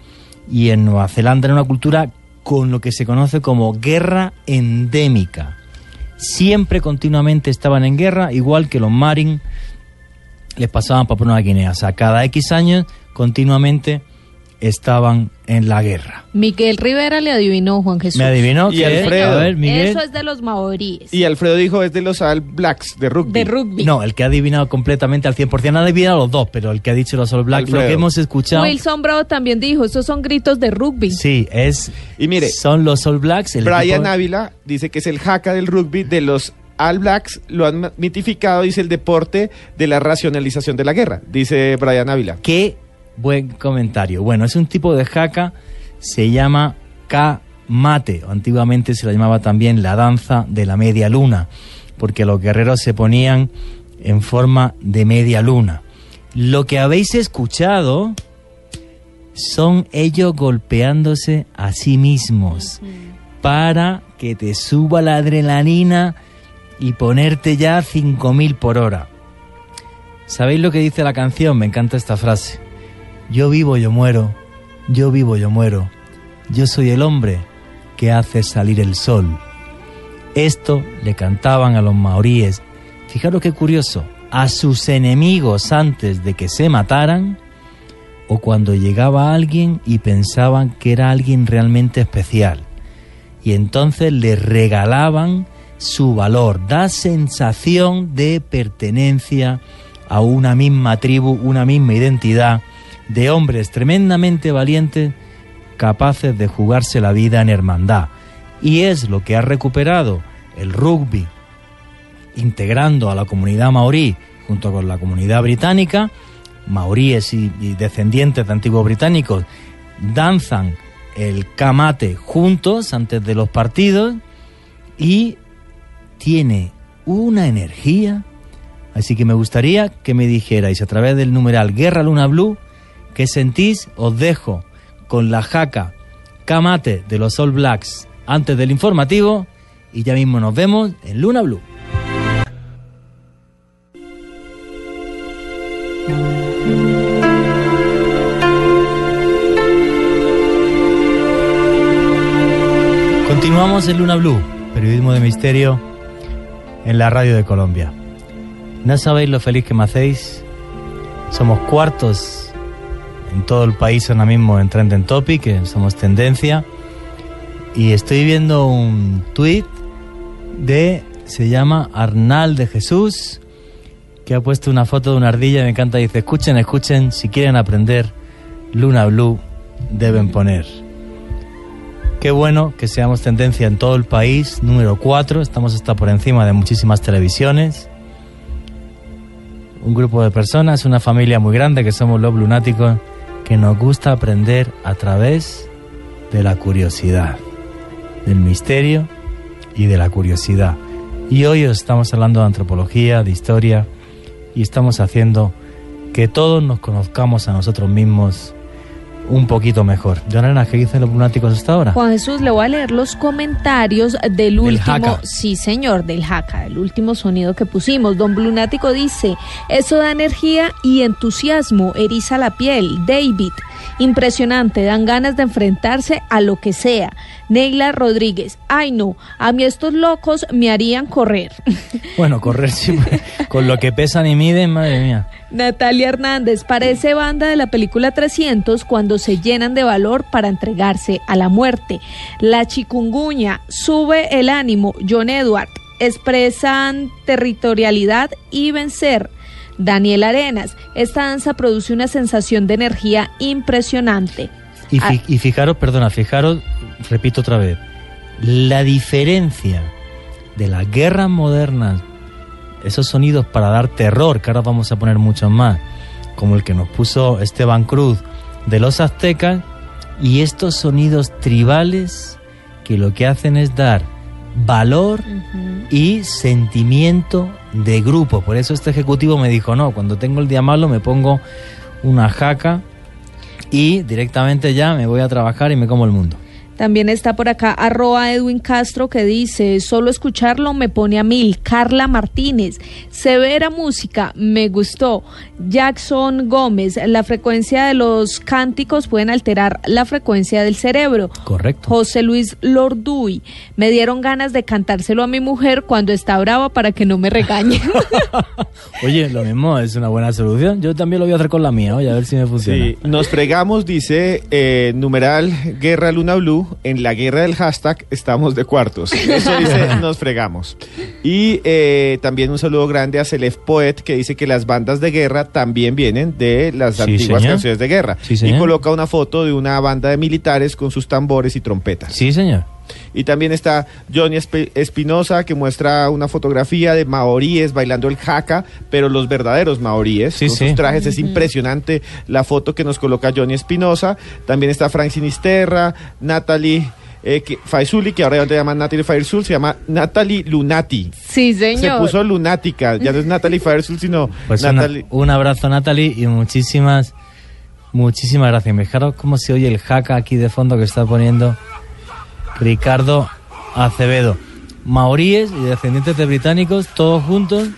y en Nueva Zelanda, era una cultura con lo que se conoce como guerra endémica. Siempre continuamente estaban en guerra, igual que los marin les pasaban Papua Nueva Guinea. O sea, cada X años continuamente estaban en la guerra. Miguel Rivera le adivinó, Juan Jesús. Me adivinó Y que Alfredo. a ver, Miguel. Eso es de los maoríes. Y Alfredo dijo es de los All Blacks de rugby. De rugby. No, el que ha adivinado completamente al 100%, ha adivinado los dos, pero el que ha dicho los All Blacks, lo que hemos escuchado, Wilson Bravo también dijo, esos son gritos de rugby. sí, es Y mire, son los All Blacks. El Brian equipo- Ávila dice que es el jaca del rugby de los All Blacks, lo han mitificado, dice el deporte de la racionalización de la guerra, dice Brian Ávila. Qué buen comentario. Bueno, es un tipo de jaca, se llama K-mate, antiguamente se la llamaba también la danza de la media luna, porque los guerreros se ponían en forma de media luna. Lo que habéis escuchado son ellos golpeándose a sí mismos para que te suba la adrenalina y ponerte ya 5000 por hora. ¿Sabéis lo que dice la canción? Me encanta esta frase. Yo vivo, yo muero. Yo vivo, yo muero. Yo soy el hombre que hace salir el sol. Esto le cantaban a los maoríes. Fijaros qué curioso. A sus enemigos antes de que se mataran o cuando llegaba alguien y pensaban que era alguien realmente especial. Y entonces le regalaban su valor. Da sensación de pertenencia a una misma tribu, una misma identidad de hombres tremendamente valientes capaces de jugarse la vida en hermandad. Y es lo que ha recuperado el rugby, integrando a la comunidad maorí junto con la comunidad británica, maoríes y, descendientes de antiguos británicos danzan el kamate juntos antes de los partidos y tiene una energía. Así que me gustaría que me dijerais a través del numeral Guerra Luna Blue qué sentís. Os dejo con la jaca kamate de los All Blacks antes del informativo y ya mismo nos vemos en Luna Blue. Continuamos en Luna Blue, periodismo de misterio en la radio de Colombia. No sabéis lo feliz que me hacéis. Somos cuartos en todo el país ahora mismo en Trending Topic, que somos tendencia. Y estoy viendo un tweet de, se llama Arnal de Jesús, que ha puesto una foto de una ardilla y me encanta. Dice, escuchen, escuchen, si quieren aprender Luna Blue, deben poner. Qué bueno que seamos tendencia en todo el país, número 4, estamos hasta por encima de muchísimas televisiones. Un grupo de personas, una familia muy grande que somos los lunáticos, que nos gusta aprender a través de la curiosidad, del misterio y de la curiosidad. Y hoy os estamos hablando de antropología, de historia, y estamos haciendo que todos nos conozcamos a nosotros mismos un poquito mejor. Joana, ¿qué dicen los lunáticos hasta ahora? Juan Jesús, le voy a leer los comentarios del último. Sí, señor, del jaca, el último sonido que pusimos. Don Blunático dice: Eso da energía y entusiasmo, eriza la piel. David, impresionante, dan ganas de enfrentarse a lo que sea. Neila Rodríguez, ay no, a mí estos locos me harían correr. Bueno, correr sí, con lo que pesan y miden, madre mía. Natalia Hernández parece banda de la película 300 cuando se llenan de valor para entregarse a la muerte. La chikunguña sube el ánimo. John Edward expresan territorialidad y vencer. Daniel Arenas, esta danza produce una sensación de energía impresionante. Y, Ah. fi- y fijaros, perdona, fijaros, repito otra vez, la diferencia de las guerras modernas, esos sonidos para dar terror, que ahora vamos a poner muchos más, como el que nos puso Esteban Cruz de los aztecas, y estos sonidos tribales que lo que hacen es dar valor y sentimiento de grupo. Por eso este ejecutivo me dijo, no, cuando tengo el día malo me pongo una jaca y directamente ya me voy a trabajar y me como el mundo. También está por acá arroba Edwin Castro que dice, solo escucharlo me pone a mil. Carla Martínez, severa música, me gustó. Jackson Gómez, la frecuencia de los cánticos pueden alterar la frecuencia del cerebro. Correcto. José Luis Lorduy, me dieron ganas de cantárselo a mi mujer cuando está brava para que no me regañe. Oye, lo mismo es una buena solución. Yo también lo voy a hacer con la mía, oye, a ver si me funciona. Sí, nos fregamos, dice eh, numeral Guerra Luna Blue. En la guerra del hashtag estamos de cuartos. Eso dice nos fregamos. Y eh, también un saludo grande a Celef Poet que dice que las bandas de guerra también vienen de las Sí, antiguas señor. canciones de guerra. Sí, y coloca una foto de una banda de militares con sus tambores y trompetas. Sí, señor. Y también está Johnny Espinosa que muestra una fotografía de maoríes bailando el jaca, pero los verdaderos maoríes Sí, con sí. sus trajes. Es impresionante la foto que nos coloca Johnny Espinosa. También está Frank Sinisterra, Natalie eh, que, Faisuli, que ahora ya te llaman Natalie Fairsul, se llama Natalie Lunati. sí, señor. Se puso lunática, ya no es Natalie Fairsul, sino Pues una- Natalie. un abrazo, Natalie, y muchísimas, muchísimas gracias. Fijaros cómo se oye el jaca aquí de fondo que está poniendo Ricardo Acevedo. Maoríes y descendientes de británicos, todos juntos,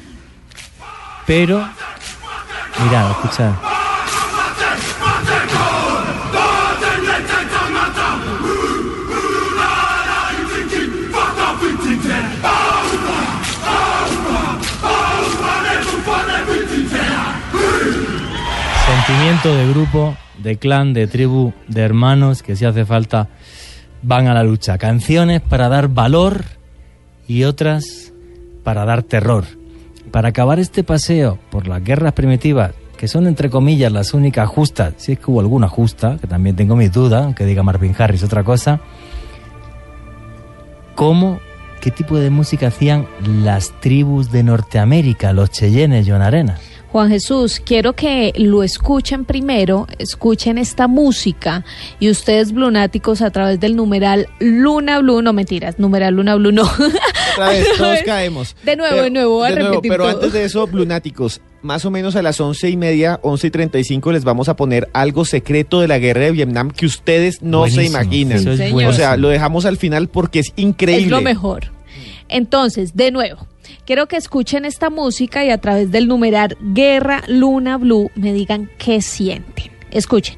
pero. Mira, escucha. Sentimiento de grupo, de clan, de tribu, de hermanos que si hace falta van a la lucha. Canciones para dar valor y otras para dar terror. Para acabar este paseo por las guerras primitivas, que son entre comillas las únicas justas, si es que hubo alguna justa, que también tengo mis dudas, aunque diga Marvin Harris otra cosa, ¿cómo, qué tipo de música hacían las tribus de Norteamérica, los Cheyennes, John Arena? Juan Jesús, quiero que lo escuchen primero, escuchen esta música y ustedes blunáticos a través del numeral Luna Blue, no mentiras, numeral Luna Blue no. Otra vez, todos caemos. De nuevo, Pero- de nuevo, voy a de nuevo, Pero todo. antes de eso, Lunáticos, más o menos a las once y media, once y treinta y cinco, les vamos a poner algo secreto de la guerra de Vietnam que ustedes no se imaginan. eso es Sí, o sea, lo dejamos al final porque es increíble. Es lo mejor. Entonces, de nuevo, quiero que escuchen esta música y a través del numeral Guerra Luna Blue me digan qué sienten. Escuchen.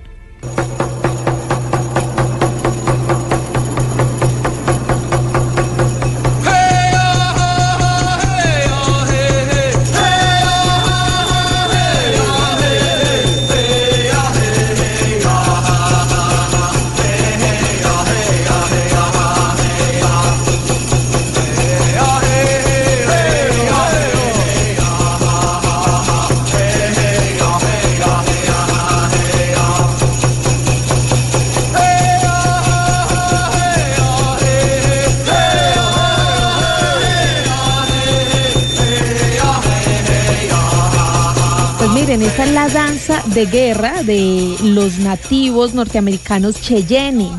La danza de guerra de los nativos norteamericanos Cheyenne.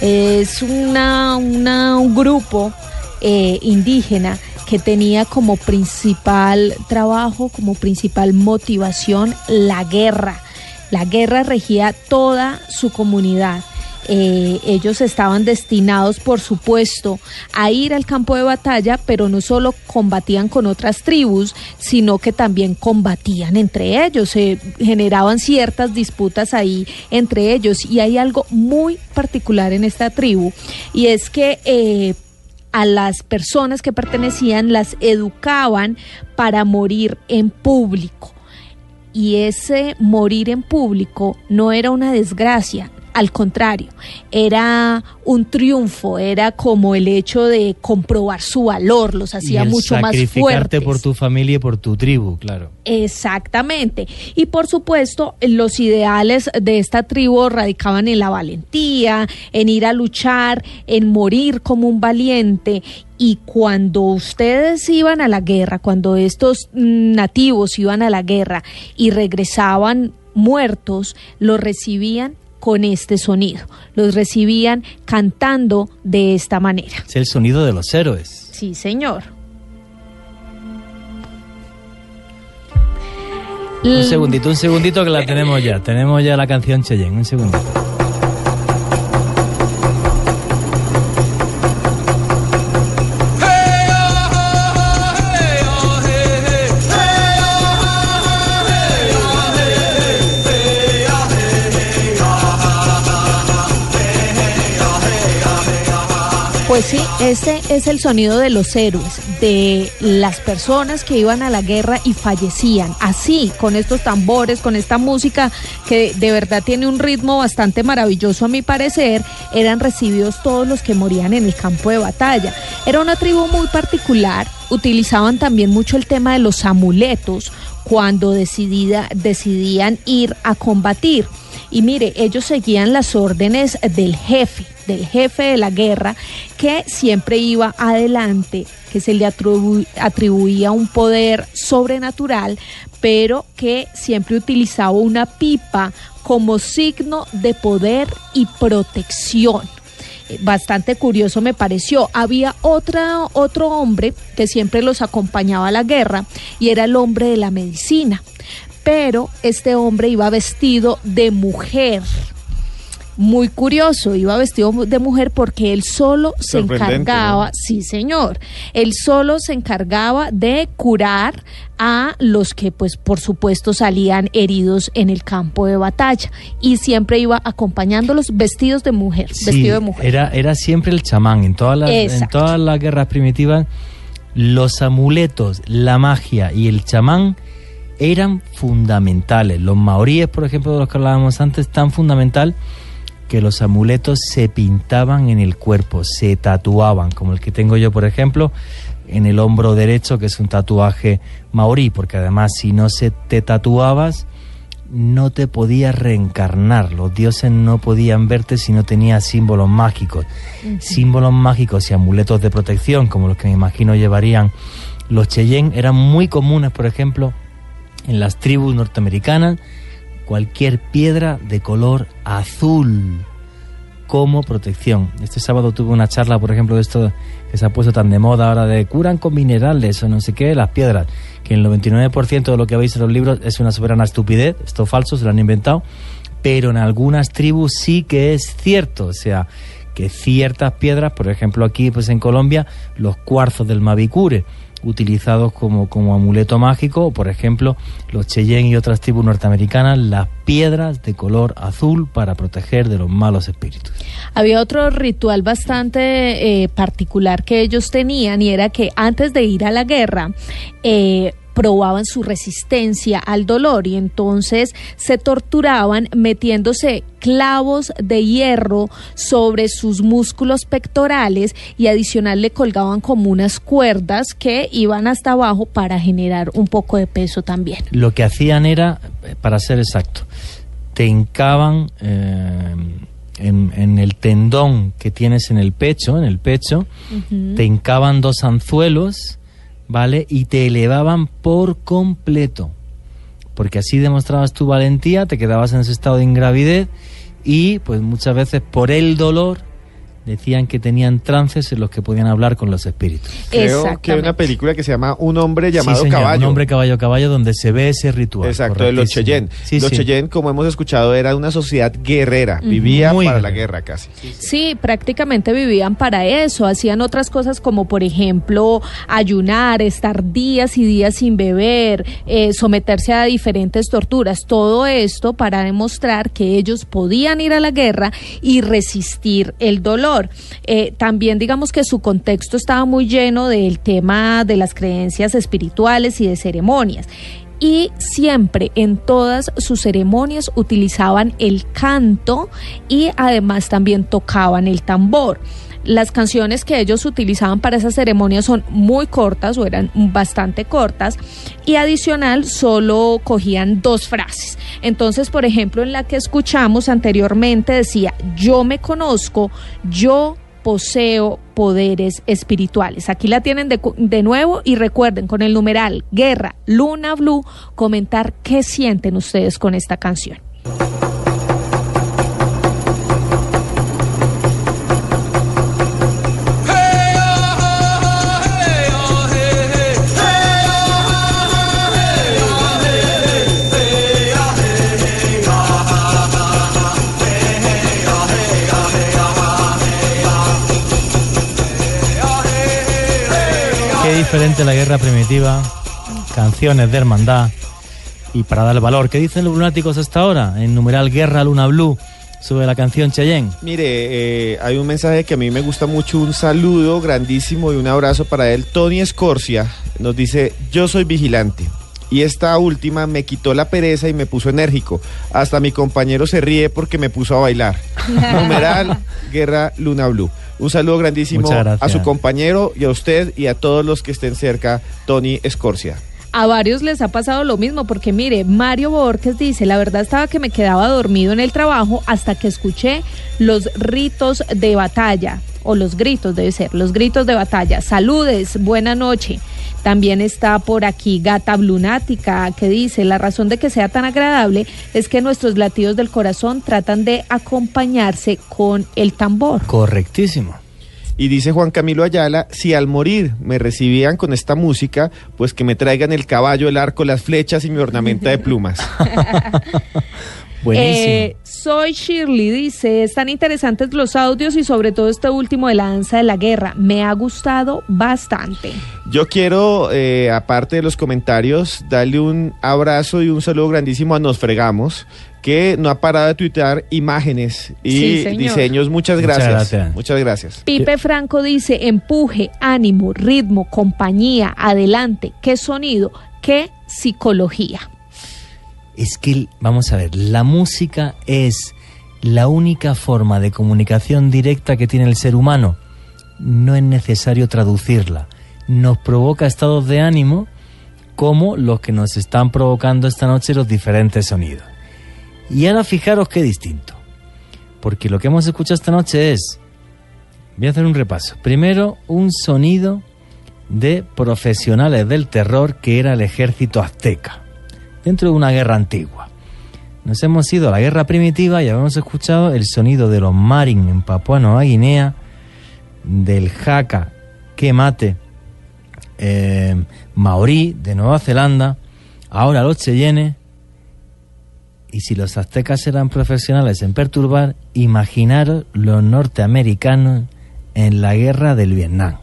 Es una, un grupo eh, indígena que tenía como principal trabajo, como principal motivación la guerra. La guerra regía toda su comunidad. Eh, ellos estaban destinados, por supuesto, a ir al campo de batalla, pero no solo combatían con otras tribus, sino que también combatían entre ellos. Se generaban ciertas disputas ahí entre ellos. Y hay algo muy particular en esta tribu, y es que eh, a las personas que pertenecían las educaban para morir en público. Y ese morir en público no era una desgracia, al contrario, era un triunfo, era como el hecho de comprobar su valor, los hacía Y el mucho más sacrificarte fuertes. por tu familia y por tu tribu, claro. Exactamente. Y por supuesto, los ideales de esta tribu radicaban en la valentía, en ir a luchar, en morir como un valiente. Y cuando ustedes iban a la guerra, cuando estos nativos iban a la guerra y regresaban muertos, los recibían con este sonido. Los recibían cantando de esta manera. Es el sonido de los héroes. Sí, señor. Un segundito, un segundito que la tenemos ya. Tenemos ya la canción Cheyenne. Un segundito. Ese es el sonido de los héroes, de las personas que iban a la guerra y fallecían. Así, con estos tambores, con esta música que de verdad tiene un ritmo bastante maravilloso a mi parecer, eran recibidos todos los que morían en el campo de batalla. Era una tribu muy particular, utilizaban también mucho el tema de los amuletos cuando decidida, decidían ir a combatir. Y mire, ellos seguían las órdenes del jefe, del jefe de la guerra, que siempre iba adelante, que se le atribu- atribuía un poder sobrenatural, pero que siempre utilizaba una pipa como signo de poder y protección Eh, bastante curioso me pareció. Había otra, otro hombre que siempre los acompañaba a la guerra y era el hombre de la medicina. Pero este hombre iba vestido de mujer. Muy curioso, iba vestido de mujer porque él solo se encargaba, sí señor, él solo se encargaba de curar a los que pues por supuesto salían heridos en el campo de batalla y siempre iba acompañándolos vestidos de mujer, Sí, vestido de mujer. Era, era siempre el chamán. En todas, las, en todas las guerras primitivas, los amuletos, la magia y el chamán eran fundamentales. Los maoríes, por ejemplo, de los que hablábamos antes, tan fundamental que los amuletos se pintaban en el cuerpo, se tatuaban, como el que tengo yo, por ejemplo, en el hombro derecho, que es un tatuaje maorí, porque además si no se te tatuabas, no te podías reencarnar. Los dioses no podían verte si no tenías símbolos mágicos. Símbolos mágicos y amuletos de protección, como los que me imagino llevarían los Cheyenne, eran muy comunes, por ejemplo, en las tribus norteamericanas, cualquier piedra de color azul como protección. Este sábado tuve una charla, por ejemplo, de esto que se ha puesto tan de moda ahora de curan con minerales o no sé qué, las piedras, que el 99% de lo que veis en los libros es una soberana estupidez, esto es falso, se lo han inventado, pero en algunas tribus sí que es cierto, o sea, que ciertas piedras, por ejemplo aquí pues en Colombia, los cuarzos del Mavicure, utilizados como, como amuleto mágico, por ejemplo, los Cheyenne y otras tribus norteamericanas, las piedras de color azul para proteger de los malos espíritus. Había otro ritual bastante eh, particular que ellos tenían y era que antes de ir a la guerra eh, probaban su resistencia al dolor y entonces se torturaban metiéndose clavos de hierro sobre sus músculos pectorales y adicional le colgaban como unas cuerdas que iban hasta abajo para generar un poco de peso también. Lo que hacían era, eh, para ser exacto, te hincaban eh, en, en el tendón que tienes en el pecho, en el pecho, te hincaban dos anzuelos, ¿vale? Y te elevaban por completo. Porque así demostrabas tu valentía, te quedabas en ese estado de ingravidez y pues muchas veces por el dolor decían que tenían trances en los que podían hablar con los espíritus. Creo que hay una película que se llama Un hombre llamado Sí, señor, Caballo. Un hombre caballo caballo donde se ve ese ritual. Exacto, de los. Cheyenne. Sí, los sí. Cheyenne, como hemos escuchado, era una sociedad guerrera. Vivía Muy para la guerra casi. Sí, prácticamente vivían para eso, hacían otras cosas como por ejemplo ayunar, estar días y días sin beber, eh, someterse a diferentes torturas, todo esto para demostrar que ellos podían ir a la guerra y resistir el dolor. Eh, también digamos que su contexto estaba muy lleno del tema de las creencias espirituales y de ceremonias y siempre en todas sus ceremonias utilizaban el canto y además también tocaban el tambor. Las canciones que ellos utilizaban para esas ceremonias son muy cortas o eran bastante cortas y adicional solo cogían dos frases. Entonces, por ejemplo, en la que escuchamos anteriormente decía, yo me conozco, yo poseo poderes espirituales. Aquí la tienen de, de nuevo y recuerden con el numeral Guerra Luna Blue comentar qué sienten ustedes con esta canción. Referente a la guerra primitiva, canciones de hermandad y para dar valor. ¿Qué dicen los lunáticos hasta ahora? En numeral Guerra Luna Blue sobre la canción Cheyenne. Mire, eh, hay un mensaje que a mí me gusta mucho, un saludo grandísimo y un abrazo para él. Tony Escorcia nos dice, yo soy vigilante. Y esta última me quitó la pereza y me puso enérgico. Hasta mi compañero se ríe porque me puso a bailar. Numeral Guerra Luna Blue. Un saludo grandísimo a su compañero y a usted y a todos los que estén cerca, Tony Escorcia. A varios les ha pasado lo mismo, porque mire, Mario Borges dice, la verdad estaba que me quedaba dormido en el trabajo hasta que escuché los ritos de batalla, o los gritos debe ser, los gritos de batalla. Saludes, buena noche. También está por aquí Gata Blunática, que dice, la razón de que sea tan agradable es que nuestros latidos del corazón tratan de acompañarse con el tambor. Correctísimo. Y dice Juan Camilo Ayala, si al morir me recibían con esta música, pues que me traigan el caballo, el arco, las flechas y mi ornamenta de plumas. Buenísimo. Eh, soy Shirley, dice, están interesantes los audios y sobre todo este último de la danza de la guerra. Me ha gustado bastante. Yo quiero, eh, aparte de los comentarios, darle un abrazo y un saludo grandísimo a Nos Fregamos, que no ha parado de tuitear imágenes y Sí, diseños. Muchas Muchas gracias. gracias. Muchas gracias. Pipe Franco dice, empuje, ánimo, ritmo, compañía, adelante, qué sonido, qué psicología. Es que, vamos a ver, la música es la única forma de comunicación directa que tiene el ser humano. No es necesario traducirla. Nos provoca estados de ánimo como los que nos están provocando esta noche los diferentes sonidos. Y ahora fijaros qué distinto. Porque lo que hemos escuchado esta noche es, voy a hacer un repaso. Primero, un sonido de profesionales del terror que era el ejército azteca dentro de una guerra antigua. Nos hemos ido a la guerra primitiva y habíamos escuchado el sonido de los marin en Papua Nueva Guinea, del jaca que mate eh, maorí de Nueva Zelanda, ahora los cheyennes. Y si los aztecas eran profesionales en perturbar, imaginaros los norteamericanos en la guerra del Vietnam.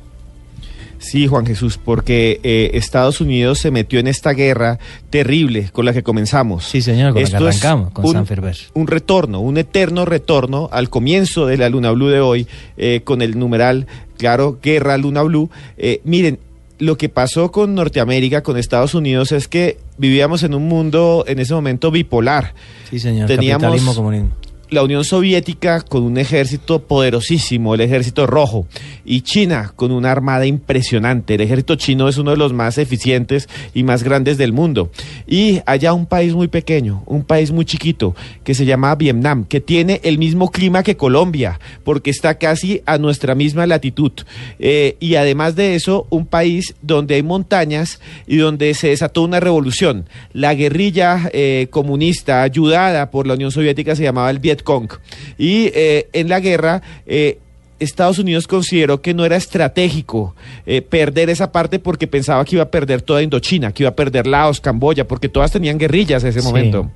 Sí, Juan Jesús, porque eh, Estados Unidos se metió en esta guerra terrible con la que comenzamos. Sí, señor, con la que arrancamos, con un- San Ferber. un retorno, un eterno retorno al comienzo de la Luna Blue de hoy, eh, con el numeral, claro, Guerra Luna Blue. Eh, miren, lo que pasó con Norteamérica, con Estados Unidos, es que vivíamos en un mundo en ese momento bipolar. Sí, señor, Teníamos capitalismo, comunismo. La Unión Soviética con un ejército poderosísimo, el ejército rojo, y China con una armada impresionante. El ejército chino es uno de los más eficientes y más grandes del mundo. Y allá un país muy pequeño, un país muy chiquito, que se llama Vietnam, que tiene el mismo clima que Colombia, porque está casi a nuestra misma latitud. Eh, y además de eso, un país donde hay montañas y donde se desató una revolución. La guerrilla eh, comunista ayudada por la Unión Soviética se llamaba el Vietcong. Y eh, en la guerra... eh, Estados Unidos consideró que no era estratégico eh, perder esa parte porque pensaba que iba a perder toda Indochina, que iba a perder Laos, Camboya, porque todas tenían guerrillas en ese Sí. momento.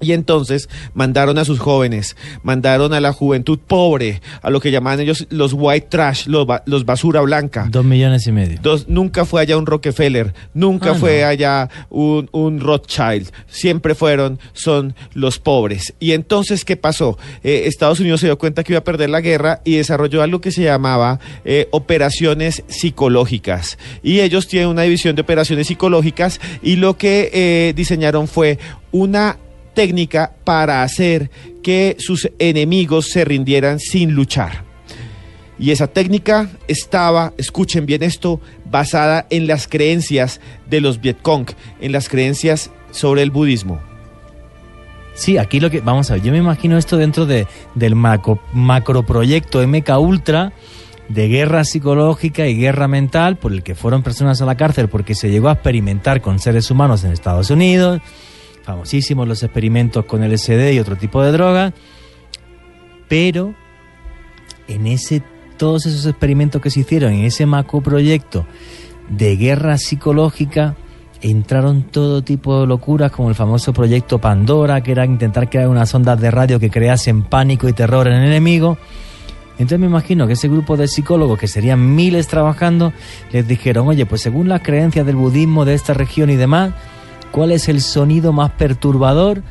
Y entonces mandaron a sus jóvenes, mandaron a la juventud pobre, a lo que llamaban ellos los white trash, los, ba- los basura blanca. Dos millones y medio. Dos, nunca fue allá un Rockefeller, nunca Ah, fue no. allá un, un Rothschild, siempre fueron, son los pobres. Y entonces, ¿qué pasó? Eh, Estados Unidos se dio cuenta que iba a perder la guerra y desarrolló algo que se llamaba eh, operaciones psicológicas. Y ellos tienen una división de operaciones psicológicas y lo que eh, diseñaron fue una técnica para hacer que sus enemigos se rindieran sin luchar. Y esa técnica estaba, escuchen bien esto, basada en las creencias de los Vietcong, en las creencias sobre el budismo. Sí, aquí lo que. Vamos a ver, yo me imagino esto dentro de, del macro, macroproyecto MK Ultra de guerra psicológica y guerra mental por el que fueron personas a la cárcel porque se llegó a experimentar con seres humanos en Estados Unidos. Famosísimos los experimentos con LSD y otro tipo de drogas. Pero en ese todos esos experimentos que se hicieron en ese macroproyecto de guerra psicológica entraron todo tipo de locuras como el famoso proyecto Pandora, que era intentar crear unas ondas de radio que creasen pánico y terror en el enemigo. Entonces me imagino que ese grupo de psicólogos, que serían miles trabajando, les dijeron, oye, pues según las creencias del budismo de esta región y demás, ¿cuál es el sonido más perturbador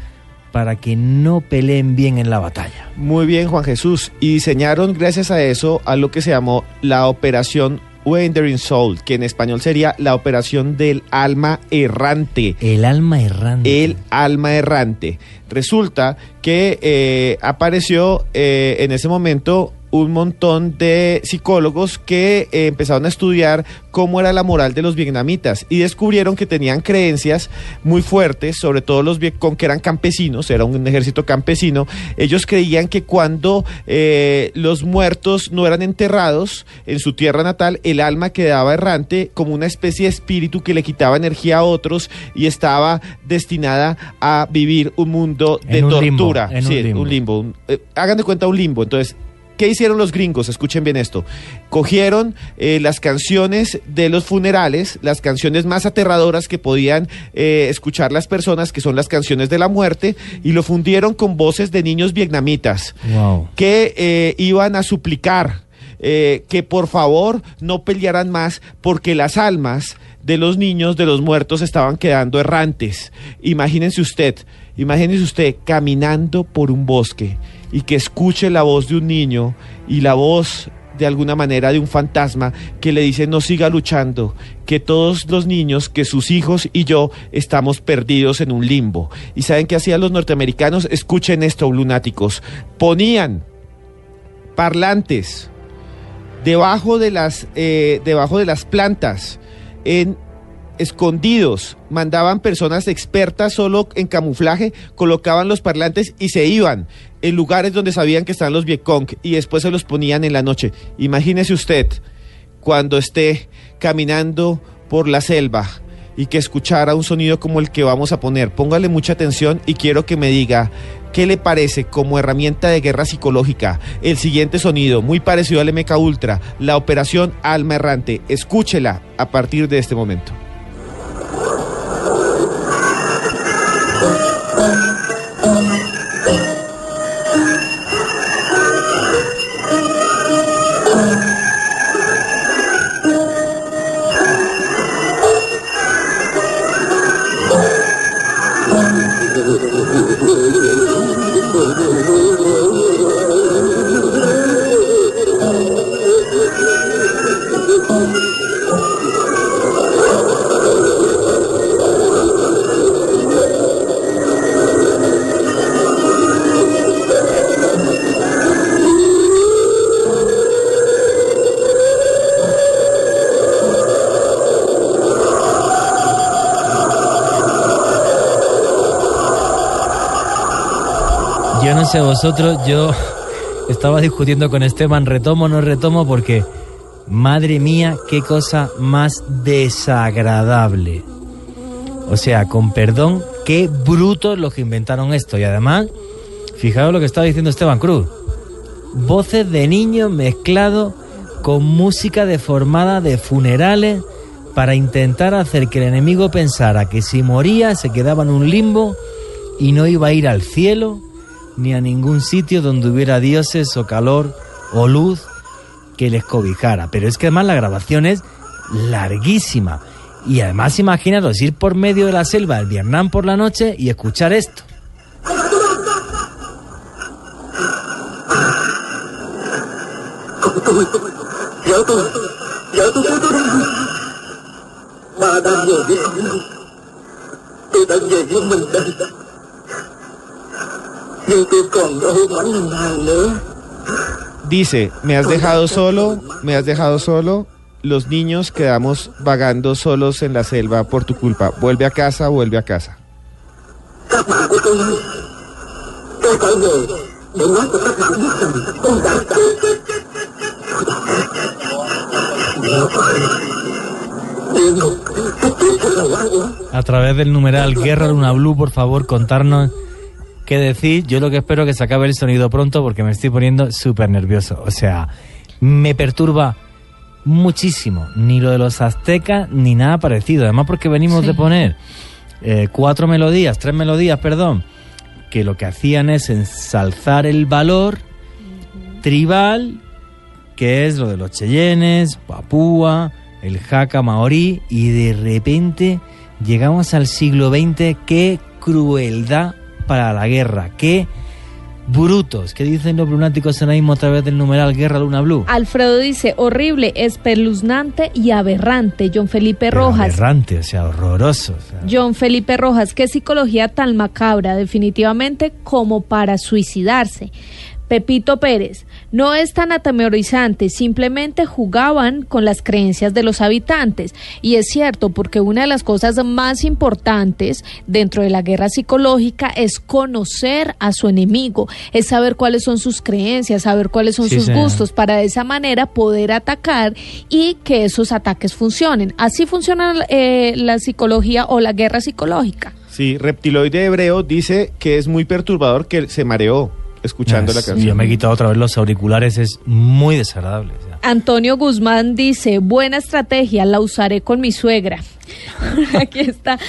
para que no peleen bien en la batalla? Muy bien, Juan Jesús. Y diseñaron, gracias a eso, a lo que se llamó la Operación Wandering Soul, que en español sería la Operación del Alma Errante. El alma errante. El alma errante. Resulta que eh, apareció eh, en ese momento un montón de psicólogos que eh, empezaron a estudiar cómo era la moral de los vietnamitas y descubrieron que tenían creencias muy fuertes, sobre todo los Vietcong que eran campesinos, era un ejército campesino. Ellos creían que cuando eh, los muertos no eran enterrados en su tierra natal, el alma quedaba errante como una especie de espíritu que le quitaba energía a otros y estaba destinada a vivir un mundo de En un limbo, tortura. un sí, limbo. un limbo. un- eh, hagan de cuenta un limbo. Entonces, ¿Qué hicieron los gringos? Escuchen bien esto. Cogieron eh, las canciones de los funerales, las canciones más aterradoras que podían eh, escuchar las personas, que son las canciones de la muerte, y lo fundieron con voces de niños vietnamitas Wow. que eh, iban a suplicar eh, que por favor no pelearan más porque las almas de los niños, de los muertos, estaban quedando errantes. Imagínense usted, imagínense usted caminando por un bosque y que escuche la voz de un niño y la voz de alguna manera de un fantasma que le dice no siga luchando, que todos los niños, que sus hijos y yo estamos perdidos en un limbo. ¿Y saben qué hacían los norteamericanos? Escuchen esto, lunáticos. Ponían parlantes debajo de las, eh, debajo de las plantas, en escondidos, mandaban personas expertas solo en camuflaje, colocaban los parlantes y se iban en lugares donde sabían que estaban los Vietcong y después se los ponían en la noche. Imagínese usted cuando esté caminando por la selva y que escuchara un sonido como el que vamos a poner. Póngale mucha atención y quiero que me diga qué le parece como herramienta de guerra psicológica el siguiente sonido, muy parecido al MK Ultra, la operación Alma Errante. Escúchela a partir de este momento. Sé vosotros, yo estaba discutiendo con Esteban, retomo o no retomo, porque madre mía, qué cosa más desagradable. O sea, con perdón, qué brutos los que inventaron esto. Y además, fijaos lo que estaba diciendo Esteban Cruz. Voces de niños mezclado con música deformada de funerales para intentar hacer que el enemigo pensara que si moría se quedaba en un limbo y no iba a ir al cielo ni a ningún sitio donde hubiera dioses o calor o luz que les cobijara. Pero es que además la grabación es larguísima. Y además imaginaros ir por medio de la selva del Vietnam por la noche y escuchar esto. Dice, me has dejado solo, me has dejado solo, los niños quedamos vagando solos en la selva por tu culpa. Vuelve a casa, vuelve a casa. A través del numeral Guerra Luna Blue, por favor, contarnos qué decir. Yo lo que espero que se acabe el sonido pronto porque me estoy poniendo súper nervioso. O sea, me perturba muchísimo. Ni lo de los aztecas ni nada parecido. Además porque venimos de poner eh, cuatro melodías, tres melodías, perdón, que lo que hacían es ensalzar el valor tribal que es lo de los Cheyennes, Papúa, el Jaca Maorí, y de repente llegamos al siglo XX. ¡Qué crueldad para la guerra! ¡Qué brutos! ¿Qué dicen los lunáticos ahora mismo a través del numeral Guerra Luna Blue? Alfredo dice, horrible, espeluznante y aberrante. John Felipe Pero Rojas. Aberrante, o sea, horroroso. o sea. John Felipe Rojas, qué psicología tan macabra, definitivamente como para suicidarse. Pepito Pérez, no es tan atemorizante, simplemente jugaban con las creencias de los habitantes. Y es cierto, porque una de las cosas más importantes dentro de la guerra psicológica es conocer a su enemigo, es saber cuáles son sus creencias, saber cuáles son Sí, sus gustos, para de esa manera poder atacar y que esos ataques funcionen. Así funciona eh, la psicología o la guerra psicológica. Sí, Reptiloide Hebreo dice que es muy perturbador que se mareó escuchando la canción. Yo me he quitado otra vez los auriculares, es muy desagradable. o sea. Antonio Guzmán dice, buena estrategia, la usaré con mi suegra. Aquí está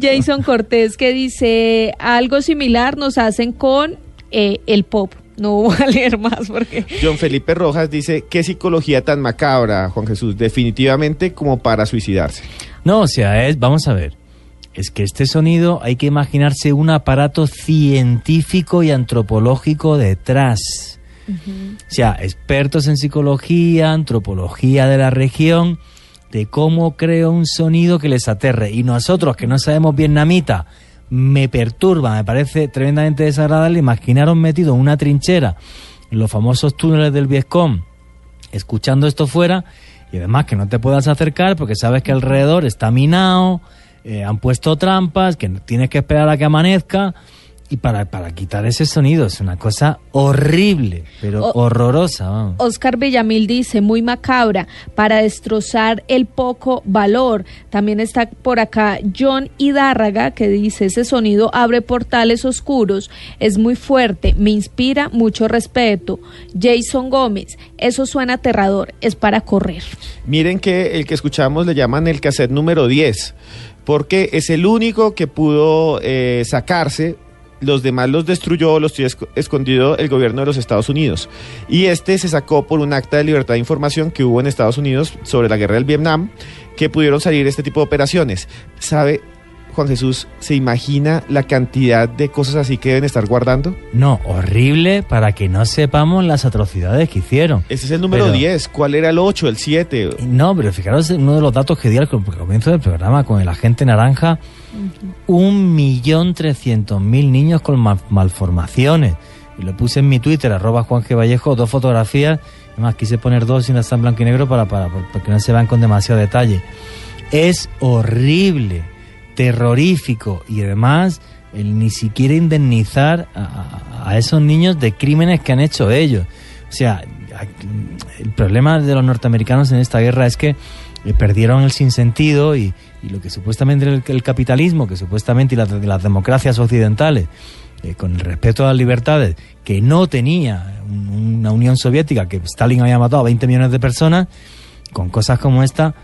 Jason Cortés que dice, algo similar nos hacen con eh, el pop. No voy a leer más porque... John Felipe Rojas dice, qué psicología tan macabra, Juan Jesús, definitivamente como para suicidarse. No, o sea, es, vamos a ver, es que este sonido hay que imaginarse un aparato científico y antropológico detrás. O sea, expertos en psicología, antropología de la región, de cómo creo un sonido que les aterre. Y nosotros, que no sabemos vietnamita, me perturba, me parece tremendamente desagradable imaginaros metido en una trinchera, en los famosos túneles del Vietcong, escuchando esto fuera, y además que no te puedas acercar porque sabes que alrededor está minado, eh, han puesto trampas, que tienes que esperar a que amanezca. Y para, para quitar ese sonido es una cosa horrible, pero O- horrorosa. vamos. Oscar Villamil dice, muy macabra, para destrozar el poco valor. También está por acá John Hidárraga, que dice, ese sonido abre portales oscuros, es muy fuerte, me inspira mucho respeto. Jason Gómez, eso suena aterrador, es para correr. Miren que el que escuchamos le llaman el cassette número 10, porque es el único que pudo eh, sacarse. Los demás los destruyó, los tiene esc- escondido el gobierno de los Estados Unidos. Y este se sacó por un acta de libertad de información que hubo en Estados Unidos sobre la guerra del Vietnam, que pudieron salir este tipo de operaciones. ¿Sabe, Juan Jesús, se imagina la cantidad de cosas así que deben estar guardando? No, horrible para que no sepamos las atrocidades que hicieron. Ese es el número Pero- 10. ¿Cuál era el 8, el 7? No, pero fijaros en uno de los datos que di al com- comienzo del programa con el agente naranja. Un millón trescientos mil niños con ma- malformaciones. Y lo puse en mi Twitter, arroba Juan G. Vallejo, dos fotografías. Además, quise poner dos sin estar en blanco y negro para, para, para que no se vean con demasiado detalle. Es horrible, terrorífico y además el ni siquiera indemnizar a, esos niños de crímenes que han hecho ellos. O sea, el problema de los norteamericanos en esta guerra es que eh, perdieron el sinsentido y, y lo que supuestamente el, el capitalismo, que supuestamente y las, las democracias occidentales, eh, con el respeto a las libertades, que no tenía un- una Unión Soviética, que Stalin había matado a 20 millones de personas, con cosas como esta,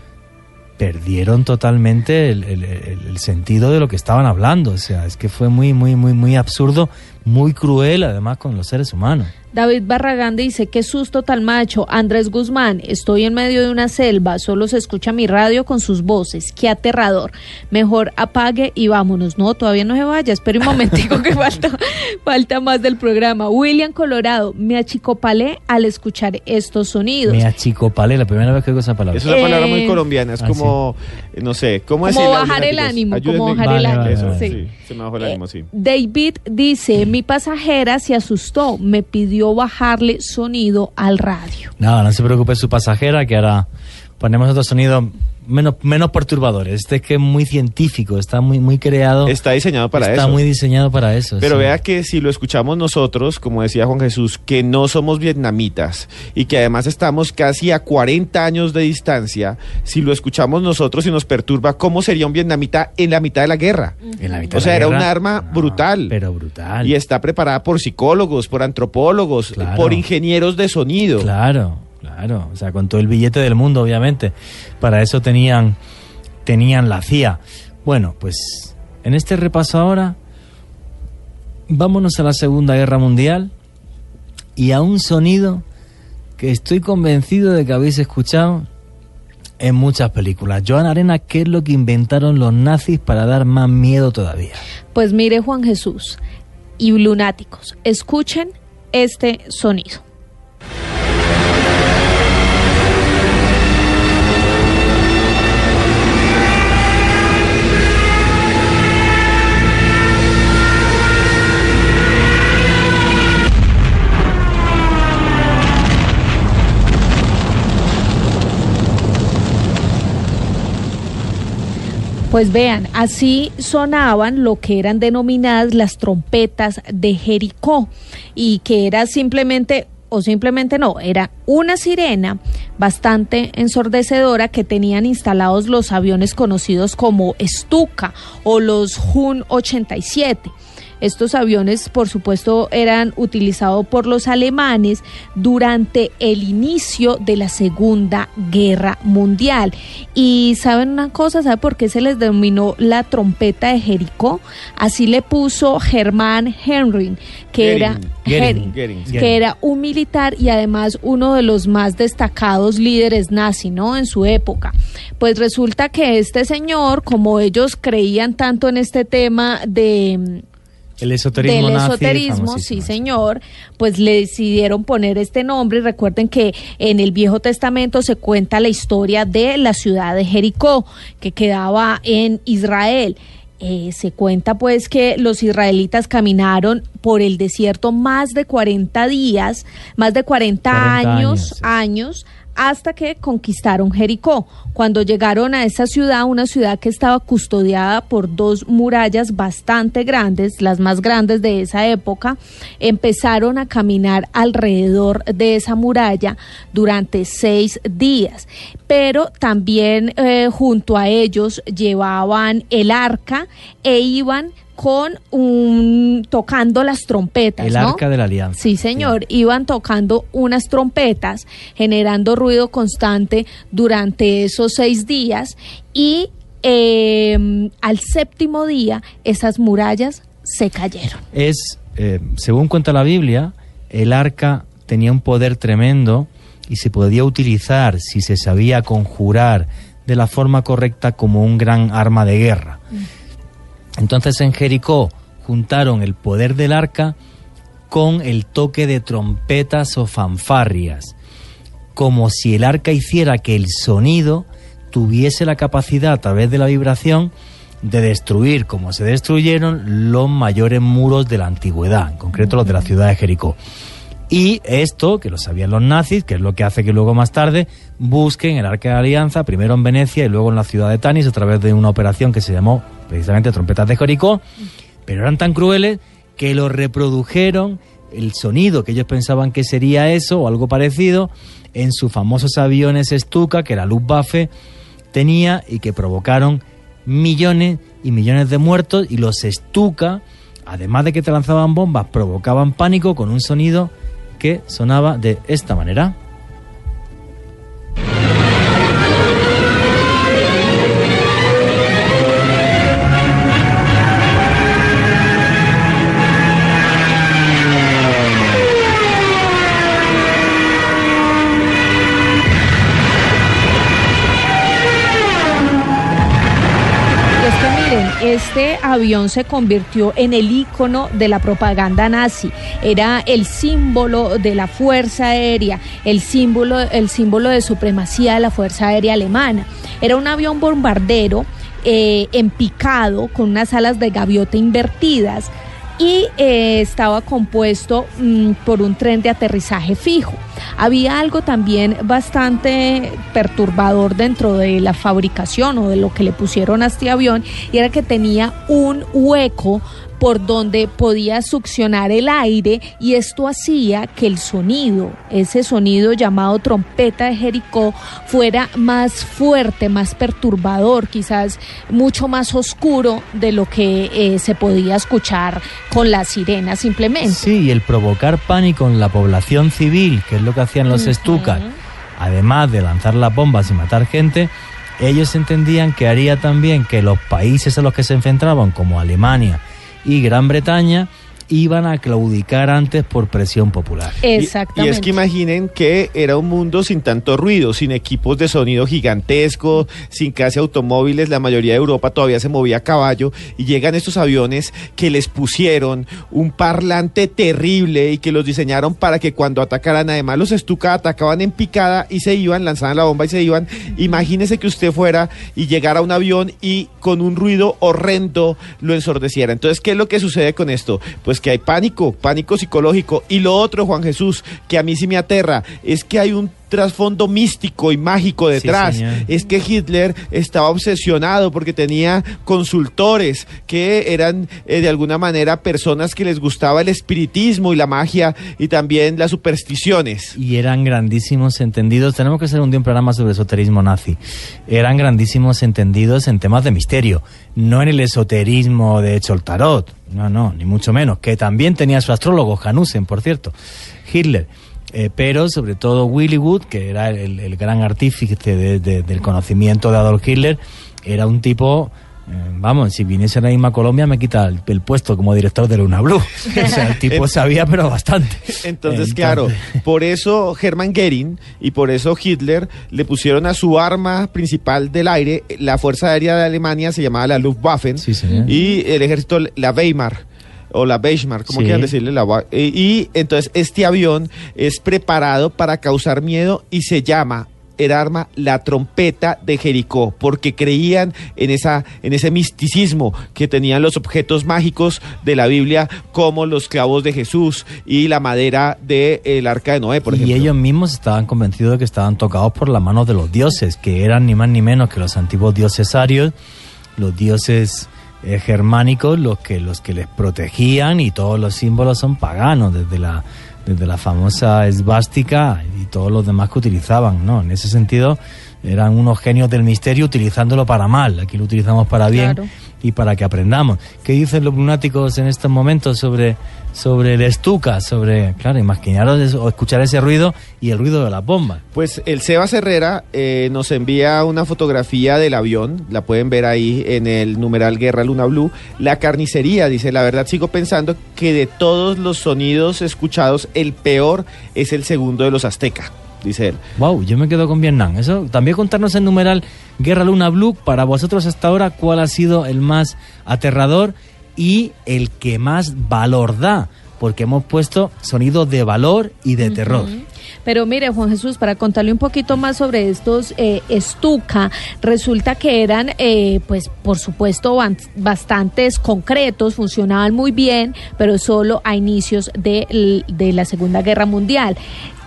perdieron totalmente el, el- el- sentido de lo que estaban hablando. O sea, es que fue muy, muy, muy, muy absurdo, muy cruel, además, con los seres humanos. David Barragán dice, qué susto tal macho. Andrés Guzmán, estoy en medio de una selva, solo se escucha mi radio con sus voces. Qué aterrador. Mejor apague y vámonos. No, todavía no se vaya. Espere un momentico que falta, falta más del programa. William Colorado, me achicopalé al escuchar estos sonidos. Me achicopalé, la primera vez que oigo esa palabra. Es una palabra muy Eh, colombiana, es ah, como, eh, no sé, ¿cómo Como bajar el ánimo, como bajar el ánimo. vale, Eso, vale. sí. sí, se me bajó el ánimo, sí. David dice, mi pasajera se asustó, me pidió bajarle sonido al radio. Nada, no se preocupe su pasajera, que ahora ponemos otro sonido menos, menos perturbadores. Este es que es muy científico, está muy, muy creado. Está diseñado para está eso. muy diseñado para eso. Pero sí. vea que si lo escuchamos nosotros, como decía Juan Jesús, que no somos vietnamitas y que además estamos casi a 40 años de distancia, si lo escuchamos nosotros y nos perturba, ¿cómo sería un vietnamita en la mitad de la guerra? En la mitad O de sea, la era guerra, un arma no, brutal. Pero brutal. Y está preparada por psicólogos, por antropólogos, Claro. por ingenieros de sonido. Claro, claro. O sea, con todo el billete del mundo, obviamente. Para eso tenían, tenían la CIA. Bueno, pues en este repaso ahora, vámonos a la Segunda Guerra Mundial y a un sonido que estoy convencido de que habéis escuchado en muchas películas. Joan Arena, ¿qué es lo que inventaron los nazis para dar más miedo todavía? Pues mire Juan Jesús y lunáticos, escuchen este sonido. Pues vean, así sonaban lo que eran denominadas las trompetas de Jericó y que era simplemente o simplemente no, era una sirena bastante ensordecedora que tenían instalados los aviones conocidos como Stuka o los Hun 87. Estos aviones, por supuesto, eran utilizados por los alemanes durante el inicio de la Segunda Guerra Mundial. Y saben una cosa, ¿sabe por qué se les denominó la trompeta de Jericó? Así le puso Germán Henry, que era que era un militar y además uno de los más destacados líderes nazi, ¿no? En su época. Pues resulta que este señor, como ellos creían tanto en este tema de El esoterismo del esoterismo, sí señor, pues le decidieron poner este nombre. Recuerden que en el Viejo Testamento se cuenta la historia de la ciudad de Jericó, que quedaba en Israel. Eh, se cuenta pues que los israelitas caminaron por el desierto más de 40 días, más de 40, 40 años, años, sí. años hasta que conquistaron Jericó. Cuando llegaron a esa ciudad, una ciudad que estaba custodiada por dos murallas bastante grandes, las más grandes de esa época, empezaron a caminar alrededor de esa muralla durante seis días. Pero también eh, junto a ellos llevaban el arca e iban con un tocando las trompetas, El ¿no? arca de la alianza. Sí, señor. Iban tocando unas trompetas, generando ruido constante durante esos seis días y eh, al séptimo día esas murallas se cayeron. Es, eh, según cuenta la Biblia, el arca tenía un poder tremendo y se podía utilizar si se sabía conjurar de la forma correcta como un gran arma de guerra. Entonces en Jericó juntaron el poder del arca con el toque de trompetas o fanfarrias, como si el arca hiciera que el sonido tuviese la capacidad a través de la vibración de destruir, como se destruyeron, los mayores muros de la antigüedad, en concreto los de la ciudad de Jericó. Y esto, que lo sabían los nazis, que es lo que hace que luego más tarde busquen el Arca de la Alianza, primero en Venecia y luego en la ciudad de Tanis, a través de una operación que se llamó precisamente Trompetas de Jericó, pero eran tan crueles que lo reprodujeron el sonido que ellos pensaban que sería eso o algo parecido en sus famosos aviones Stuka que la Luftwaffe tenía y que provocaron millones y millones de muertos. Y los Stuka, además de que te lanzaban bombas, provocaban pánico con un sonido que sonaba de esta manera. Este avión se convirtió en el icono de la propaganda nazi. Era el símbolo de la fuerza aérea, el símbolo, el símbolo de supremacía de la fuerza aérea alemana. Era un avión bombardero eh, empicado con unas alas de gaviota invertidas y eh, estaba compuesto mm, por un tren de aterrizaje fijo. Había algo también bastante perturbador dentro de la fabricación o de lo que le pusieron a este avión y era que tenía un hueco por donde podía succionar el aire y esto hacía que el sonido, ese sonido llamado trompeta de Jericó, fuera más fuerte, más perturbador, quizás mucho más oscuro de lo que eh, se podía escuchar con la sirena simplemente. Sí, y el provocar pánico en la población civil, que es lo que hacían los. Stukas, además de lanzar las bombas y matar gente, ellos entendían que haría también que los países a los que se enfrentaban, como Alemania y Gran Bretaña, iban a claudicar antes por presión popular. Exactamente. Y, es que imaginen que era un mundo sin tanto ruido, sin equipos de sonido gigantescos, sin casi automóviles, la mayoría de Europa todavía se movía a caballo y llegan estos aviones que les pusieron un parlante terrible y que los diseñaron para que cuando atacaran, además los Stuka atacaban en picada y se iban, lanzaban la bomba y se iban. Imagínese que usted fuera y llegara a un avión y con un ruido horrendo lo ensordeciera. Entonces, ¿qué es lo que sucede con esto? Pues que hay pánico, pánico psicológico. Y lo otro, Juan Jesús, que a mí sí me aterra, es que hay un trasfondo místico y mágico detrás. es que Hitler estaba obsesionado porque tenía consultores que eran eh, de alguna manera personas que les gustaba el espiritismo y la magia y también las supersticiones. Y eran grandísimos entendidos. Tenemos que hacer un día un programa sobre esoterismo nazi. Eran grandísimos entendidos en temas de misterio, no en el esoterismo de hecho el tarot. No, no, ni mucho menos. Que también tenía su astrólogo, Hanussen, por cierto, Hitler. Eh, pero sobre todo Willy Wood, que era el, el gran artífice de- de- del conocimiento de Adolf Hitler, era un tipo, eh, vamos, si viniese a la misma Colombia me quita el, el puesto como director de Luna Blue. o sea, el tipo sabía, pero bastante. Entonces, claro, por eso Hermann Goering y por eso Hitler le pusieron a su arma principal del aire, la Fuerza Aérea de Alemania se llamaba la Luftwaffe y el ejército la Weimar o la Weimar, como Sí. quieran decirle la eh, y entonces este avión es preparado para causar miedo y se llama el arma la trompeta de Jericó, porque creían en esa en ese misticismo que tenían los objetos mágicos de la Biblia, como los clavos de Jesús y la madera del arca de Noé, por y ejemplo. ellos mismos estaban convencidos de que estaban tocados por las manos de los dioses, que eran ni más ni menos que los antiguos dioses arios, los dioses eh, germánicos, los que, los que les protegían y todos los símbolos son paganos, desde la, desde la famosa esvástica y todos los demás que utilizaban, ¿no? En ese sentido eran unos genios del misterio utilizándolo para mal, aquí lo utilizamos para bien. Y para que aprendamos. ¿Qué dicen los lunáticos en estos momentos sobre, sobre el estuca? Sobre, claro, imaginaros o escuchar ese ruido y el ruido de las bombas. Pues el Sebas Herrera eh, nos envía una fotografía del avión, la pueden ver ahí en el numeral Guerra Luna Blue. La carnicería, dice, la verdad sigo pensando que de todos los sonidos escuchados, el peor es el segundo de los azteca, dice él. Wow, yo me quedo con Vietnam. Eso también contarnos el numeral Guerra Luna Blue para vosotros hasta ahora cuál ha sido el más aterrador y el que más valor da, porque hemos puesto sonido de valor y de terror. Pero mire, Juan Jesús, para contarle un poquito más sobre estos eh, estuca, resulta que eran, eh, pues, por supuesto, bastantes concretos, funcionaban muy bien, pero solo a inicios de, de la Segunda Guerra Mundial.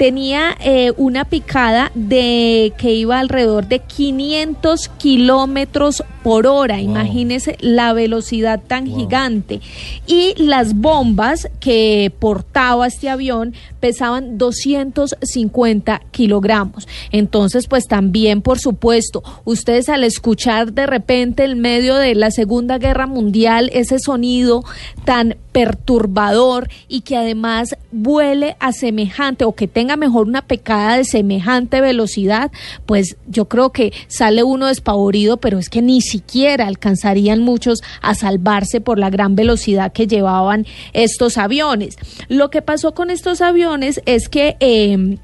Tenía eh, una picada de que iba alrededor de 500 kilómetros por hora. Imagínese la velocidad tan gigante. Y las bombas que portaba este avión pesaban 250 kilogramos. Entonces, pues también, por supuesto, ustedes al escuchar de repente en medio de la Segunda Guerra Mundial ese sonido tan perturbador y que además vuele a semejante o que tenga mejor una pecada de semejante velocidad, pues yo creo que sale uno despavorido, pero es que ni siquiera alcanzarían muchos a salvarse por la gran velocidad que llevaban estos aviones. Lo que pasó con estos aviones es que... eh,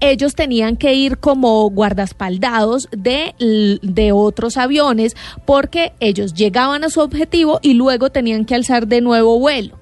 ellos tenían que ir como guardaespaldados de, de otros aviones porque ellos llegaban a su objetivo y luego tenían que alzar de nuevo vuelo.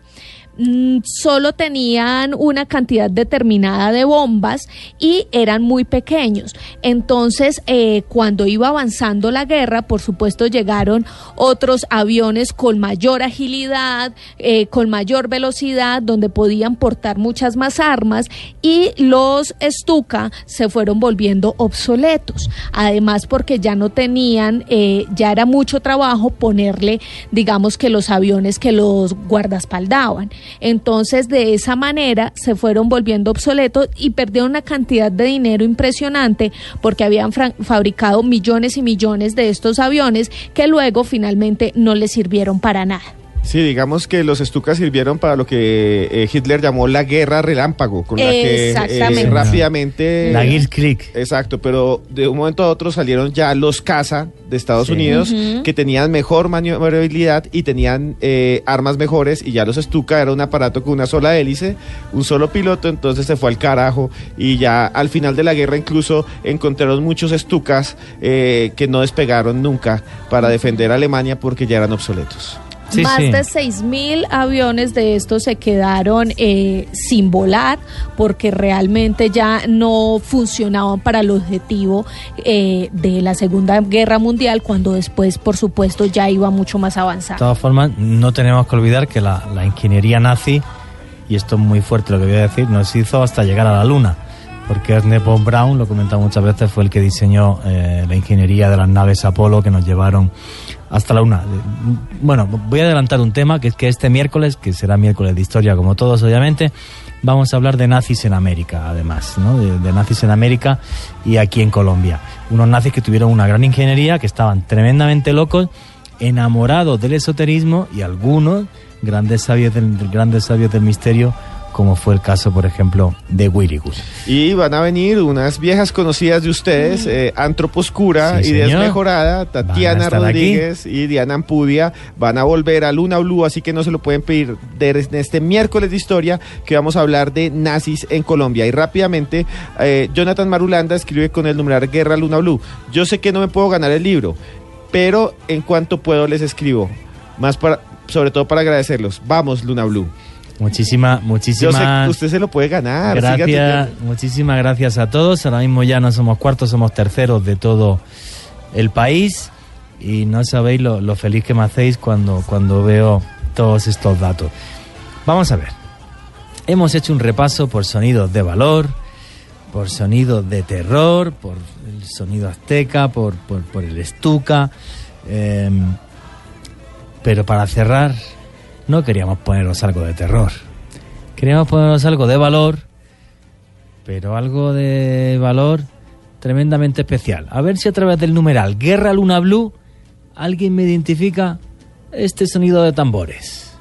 Mm, Solo tenían una cantidad determinada de bombas y eran muy pequeños. Entonces, eh, cuando iba avanzando la guerra, por supuesto, llegaron otros aviones con mayor agilidad, eh, con mayor velocidad, donde podían portar muchas más armas y los Stuka se fueron volviendo obsoletos. Además, porque ya no tenían, eh, ya era mucho trabajo ponerle, digamos que los aviones que los guardaespaldaban. Entonces, de esa manera se fueron volviendo obsoletos y perdieron una cantidad de dinero impresionante porque habían fabricado millones y millones de estos aviones que luego finalmente no les sirvieron para nada. Sí, digamos que los Stukas sirvieron para lo que eh, Hitler llamó la guerra relámpago, con la que eh, Exactamente. rápidamente... La Krieg. Exacto, pero de un momento a otro salieron ya los caza de Estados Sí. Unidos que tenían mejor maniobrabilidad y tenían eh, armas mejores y ya los Stuka era un aparato con una sola hélice, un solo piloto, entonces se fue al carajo y ya al final de la guerra incluso encontraron muchos Stukas eh, que no despegaron nunca para defender a Alemania porque ya eran obsoletos. Más de 6.000 aviones de estos se quedaron eh, sin volar porque realmente ya no funcionaban para el objetivo eh, de la Segunda Guerra Mundial cuando después, por supuesto, ya iba mucho más De avanzado. todas formas, no tenemos que olvidar que la, la ingeniería nazi, y esto es muy fuerte lo que voy a decir, nos hizo hasta llegar a la Luna. Porque Ernest von Braun, lo he comentado muchas veces, fue el que diseñó eh, la ingeniería de las naves Apolo que nos llevaron hasta la Luna. Eh, Bueno, voy a adelantar un tema, que es que este miércoles, que será miércoles de historia como todos obviamente, vamos a hablar de nazis en América, además, ¿no? de, de nazis en América y aquí en Colombia. Unos nazis que tuvieron una gran ingeniería, que estaban tremendamente locos, enamorados del esoterismo y algunos grandes sabios del, grandes sabios del misterio, como fue el caso, por ejemplo, de Wirrigus. Y van a venir unas viejas conocidas de ustedes, eh, Antroposcura, Sí, y señor. Desmejorada, Tatiana Rodríguez y Diana Ampudia. Van a volver a Luna Blue, así que no se lo pueden pedir de en este miércoles de historia que vamos a hablar de nazis en Colombia. Y rápidamente, eh, Jonathan Marulanda escribe con el numeral Guerra Luna Blue. Yo sé que no me puedo ganar el libro, pero en cuanto puedo les escribo. Más para, sobre todo para agradecerlos. Vamos, Luna Blue. Muchísimas, Yo muchísimas. usted se lo puede ganar. Gracias, muchísimas gracias a todos. Ahora mismo ya no somos cuartos, somos terceros de todo el país. Y no sabéis lo, lo feliz que me hacéis cuando, cuando veo todos estos datos. Vamos a ver. Hemos hecho un repaso por sonidos de valor, por sonidos de terror, por el sonido azteca, por, por, por el estuca. em, pero para cerrar, no queríamos poneros algo de terror. Queríamos poneros algo de valor, pero algo de valor tremendamente especial. A ver si a través del numeral Guerra Luna Blue alguien me identifica este sonido de tambores.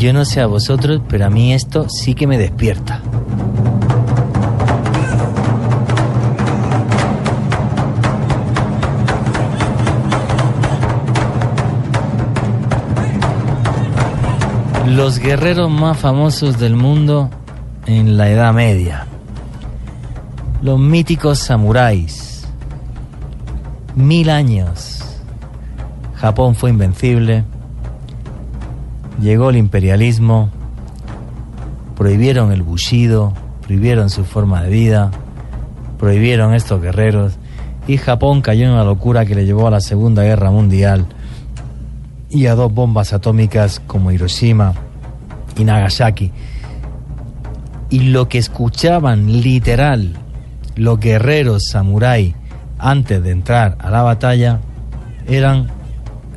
Yo no sé a vosotros, pero a mí esto sí que me despierta. Los guerreros más famosos del mundo en la Edad Media. Los míticos samuráis. Mil años. Japón fue invencible. Llegó el imperialismo. Prohibieron el bushido. Prohibieron su forma de vida. Prohibieron estos guerreros. Y Japón cayó en una locura que le llevó a la Segunda Guerra Mundial y a dos bombas atómicas como Hiroshima y Nagasaki. Y lo que escuchaban literal los guerreros samurái antes de entrar a la batalla eran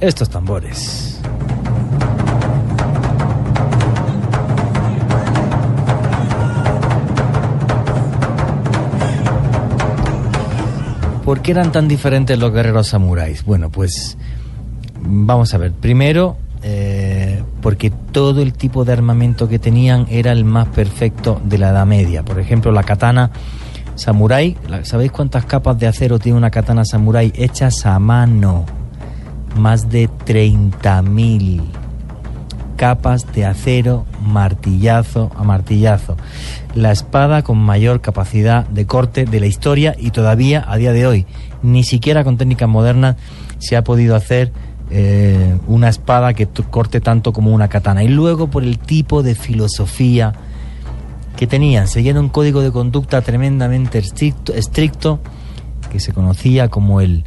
estos tambores. ¿Por qué eran tan diferentes los guerreros samuráis? Bueno, pues vamos a ver. Primero, eh, porque todo el tipo de armamento que tenían era el más perfecto de la Edad Media. Por ejemplo, la katana samurái. ¿Sabéis cuántas capas de acero tiene una katana samurái hechas a mano? Más de 30.000 capas de acero, martillazo a martillazo. La espada con mayor capacidad de corte de la historia y todavía a día de hoy, ni siquiera con técnicas modernas se ha podido hacer eh, una espada que corte tanto como una katana. Y luego por el tipo de filosofía que tenían, seguían un código de conducta tremendamente estricto, estricto que se conocía como el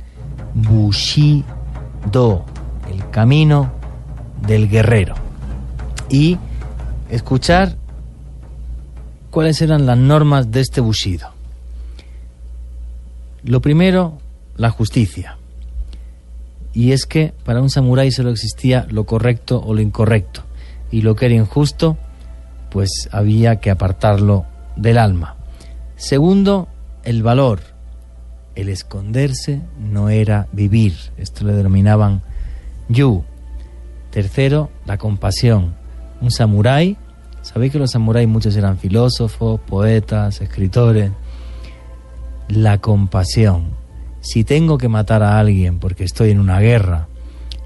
Bushido, el camino del guerrero. Y escuchar cuáles eran las normas de este bushido. Lo primero, la justicia. Y es que para un samurái solo existía lo correcto o lo incorrecto. Y lo que era injusto, pues había que apartarlo del alma. Segundo, el valor. El esconderse no era vivir. Esto le denominaban yu. Tercero, la compasión. Un samurái, sabéis que los samuráis muchos eran filósofos, poetas, escritores. La compasión. Si tengo que matar a alguien porque estoy en una guerra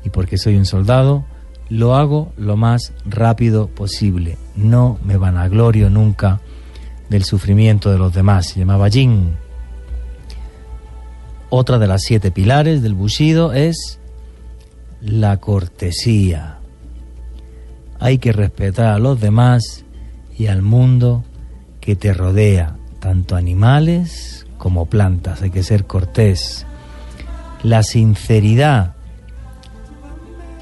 y porque soy un soldado, lo hago lo más rápido posible. No me vanaglorio nunca del sufrimiento de los demás. Se llamaba Jin. Otra de las siete pilares del bushido es la cortesía. Hay que respetar a los demás y al mundo que te rodea, tanto animales como plantas. Hay que ser cortés. La sinceridad.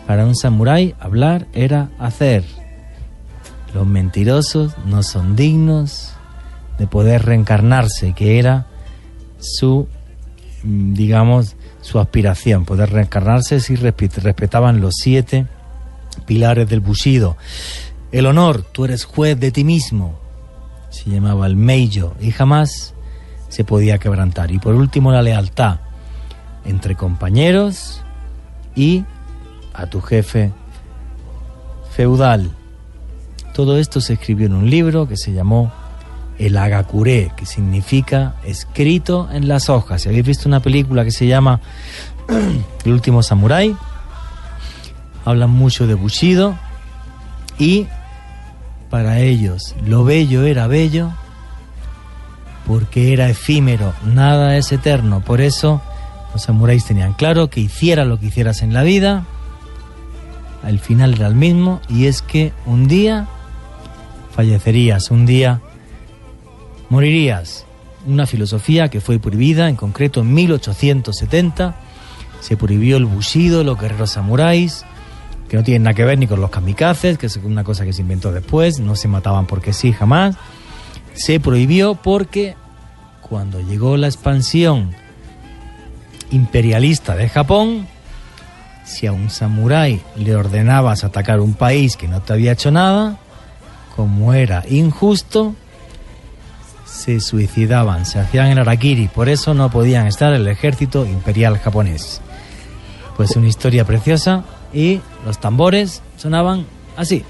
Para un samurái hablar era hacer. Los mentirosos no son dignos de poder reencarnarse, que era su, mm, digamos, su aspiración, poder reencarnarse si respe- respetaban los siete pilares del bushido. El honor, tú eres juez de ti mismo, se llamaba el Meijo, y jamás se podía quebrantar. Y por último, la lealtad entre compañeros y a tu jefe feudal. Todo esto se escribió en un libro que se llamó El Agakure, que significa escrito en las hojas. Si habéis visto una película que se llama El último samurái, hablan mucho de Bushido y para ellos lo bello era bello porque era efímero, nada es eterno. Por eso los samuráis tenían claro que hiciera lo que hicieras en la vida, al final era el mismo y es que un día fallecerías, un día morirías. Una filosofía que fue prohibida, en concreto en 1870, se prohibió el bushido, los guerreros samuráis, que no tienen nada que ver ni con los kamikazes, que es una cosa que se inventó después, no se mataban porque sí, jamás. Se prohibió porque cuando llegó la expansión imperialista de Japón, si a un samurái le ordenabas atacar un país que no te había hecho nada, como era injusto, se suicidaban, se hacían el harakiri, por eso no podían estar en el ejército imperial japonés. Pues una historia preciosa y los tambores sonaban así.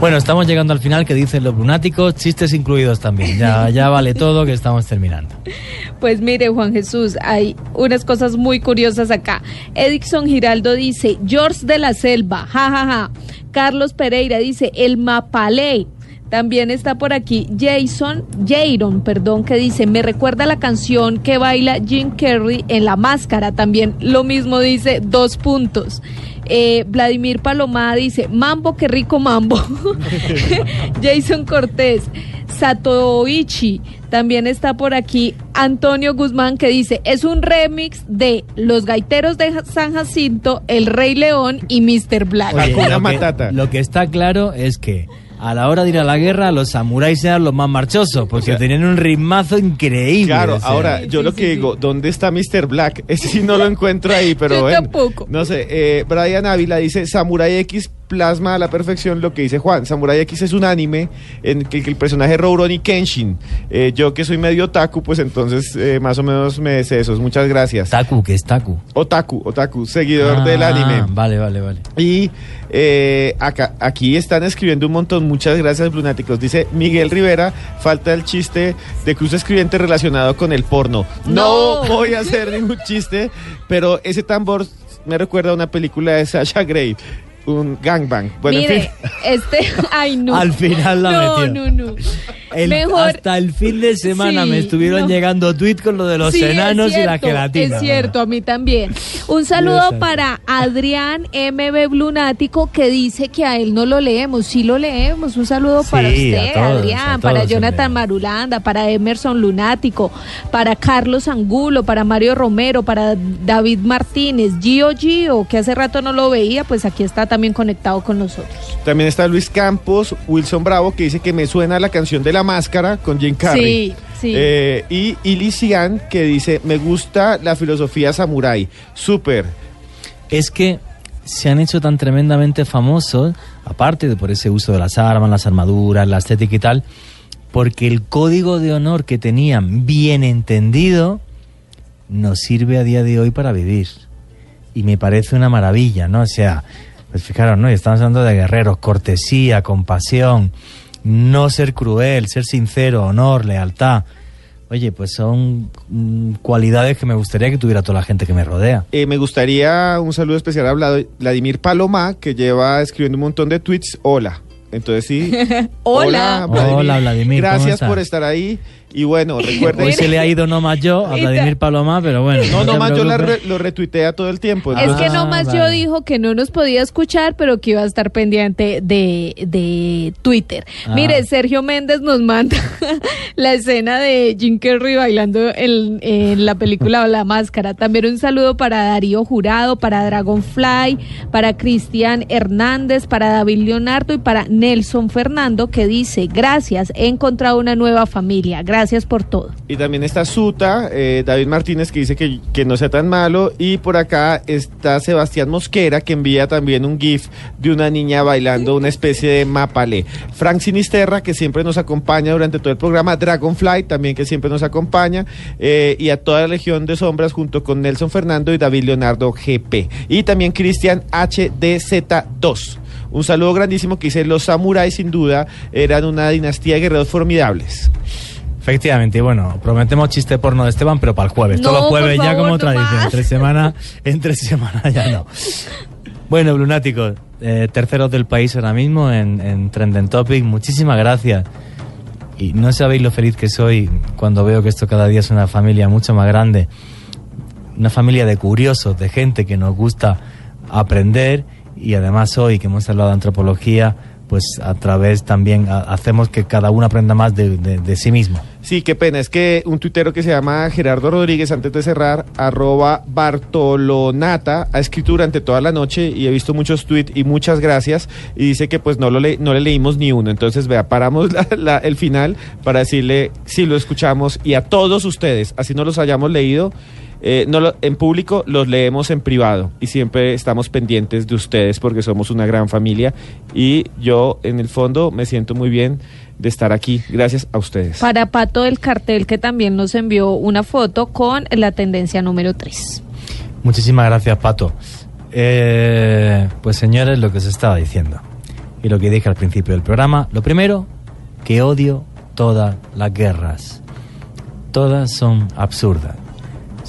Bueno, estamos llegando al final que dicen los lunáticos, chistes incluidos también. Ya, ya vale todo que estamos terminando. Pues mire, Juan Jesús, hay unas cosas muy curiosas acá. Edison Giraldo dice, George de la Selva, jajaja. Carlos Pereira dice, el Mapalé. También está por aquí Jason, Jaron, perdón, que dice, me recuerda la canción que baila Jim Carrey en La Máscara. También lo mismo dice, dos puntos. Eh, Vladimir Palomada dice, mambo, qué rico mambo. Jason Cortés, Satoichi. También está por aquí Antonio Guzmán que dice, es un remix de Los Gaiteros de San Jacinto, El Rey León y Mr. Black. Oye, lo, que, lo que está claro es que a la hora de ir a la guerra, los samuráis eran los más marchosos, porque O sea, tenían un ritmazo increíble. Claro, o sea. ahora yo lo que digo, ¿dónde está Mr. Black? Ese sí no lo encuentro ahí, pero Yo bueno. tampoco. No sé, eh, Brian Ávila dice, Samurai X plasma a la perfección lo que dice Juan. Samurai X es un anime en que, que el personaje es Rurouni Kenshin. Eh, yo que soy medio otaku, pues entonces eh, más o menos me sé esos. Muchas gracias. Taku, que es Taku. Otaku, otaku, seguidor Ah, del anime. Vale, vale, vale. Y eh, acá, aquí están escribiendo un montón. Muchas gracias, Blunáticos. Dice Miguel Rivera, falta el chiste de Cruz Escribiente relacionado con el porno. No, No. voy a hacer ningún chiste, pero ese tambor me recuerda a una película de Sasha Grey, un gangbang. Bueno, en Mire, fin. este, ay no. Al final la no, metió. No, no, El- Mejor- hasta el fin de semana Sí, me estuvieron no. llegando tweets con lo de los Sí, enanos y la gelatina. Es cierto, a mí también. Un saludo para Adrián MB Blunático que dice que a él no lo leemos. Sí lo leemos. Un saludo para Sí, usted, todos, Adrián, para Jonathan. Marulanda, para Emerson Lunático, para Carlos Angulo, para Mario Romero, para David Martínez, Gio Gio, que hace rato no lo veía, pues aquí está también conectado con nosotros. También está Luis Campos, Wilson Bravo, que dice que me suena la canción de la máscara con Jim Carrey. Sí, sí. Eh, y Ilician, que dice, me gusta la filosofía samurái. Súper. Es que se han hecho tan tremendamente famosos, aparte de por ese uso de las armas, las armaduras, la estética y tal, porque el código de honor que tenían bien entendido nos sirve a día de hoy para vivir. Y me parece una maravilla, ¿no? O sea, pues fijaros, ¿no? Y Estamos hablando de guerreros, cortesía, compasión, no ser cruel, ser sincero, honor, lealtad. Oye, pues son mm, cualidades que me gustaría que tuviera toda la gente que me rodea. Eh, me gustaría un saludo especial a Vlad- Vladimir Paloma, que lleva escribiendo un montón de tweets. Hola. Entonces sí. Hola. Hola, Vladimir, ¿cómo Gracias estás? por estar ahí. Y bueno, recuerden. Hoy se le ha ido no más yo a Vladimir Paloma, pero bueno. No, no más yo la re- lo retuitea todo el tiempo. Es que Ah, nomás yo vale. dijo que no nos podía escuchar, pero que iba a estar pendiente de, de Twitter. Ah. Mire, Sergio Méndez nos manda la escena de Jim Carrey bailando en, en la película La Máscara. También un saludo para Darío Jurado, para Dragonfly, para Cristian Hernández, para David Leonardo y para Nelson Fernando, que dice, gracias, he encontrado una nueva familia, gracias por todo. Y también está Suta, eh, David Martínez, que dice que, que no sea tan malo. Y por acá está Sebastián Mosquera, que envía también un GIF de una niña bailando una especie de mapale. Frank Sinisterra, que siempre nos acompaña durante todo el programa. Dragonfly, también que siempre nos acompaña. eh, y a toda la Legión de Sombras, junto con Nelson Fernando y David Leonardo GP. Y también Cristian HDZ2. Un saludo grandísimo que dice, los samuráis sin duda eran una dinastía de guerreros formidables. Efectivamente, y bueno, prometemos chiste porno de Esteban, pero para el jueves. No, Todos los jueves ya como no tradición. más. Entre semana, entre semana ya no. Bueno, Lunáticos, eh, terceros del país ahora mismo en, en Trending Topic. Muchísimas gracias. Y no sabéis lo feliz que soy cuando veo que esto cada día es una familia mucho más grande. Una familia de curiosos, de gente que nos gusta aprender y además hoy que hemos hablado de antropología, pues a través también ha- hacemos que cada uno aprenda más de- de- de sí mismo. Sí, qué pena. Es que un tuitero que se llama Gerardo Rodríguez, antes de cerrar, arroba Bartolonata, ha escrito durante toda la noche y he visto muchos tweets y muchas gracias. Y dice que pues no, lo le- no le leímos ni uno. Entonces, vea, paramos la- la- el final para decirle si lo escuchamos y a todos ustedes, así no los hayamos leído. Eh, no lo- en público los leemos en privado y siempre estamos pendientes de ustedes porque somos una gran familia y yo en el fondo me siento muy bien de estar aquí gracias a ustedes. Para Pato del Cartel, que también nos envió una foto con la tendencia número 3. Muchísimas gracias, Pato. Eh, pues señores, lo que os estaba diciendo y lo que dije al principio del programa, lo primero, que odio todas las guerras. Todas son absurdas.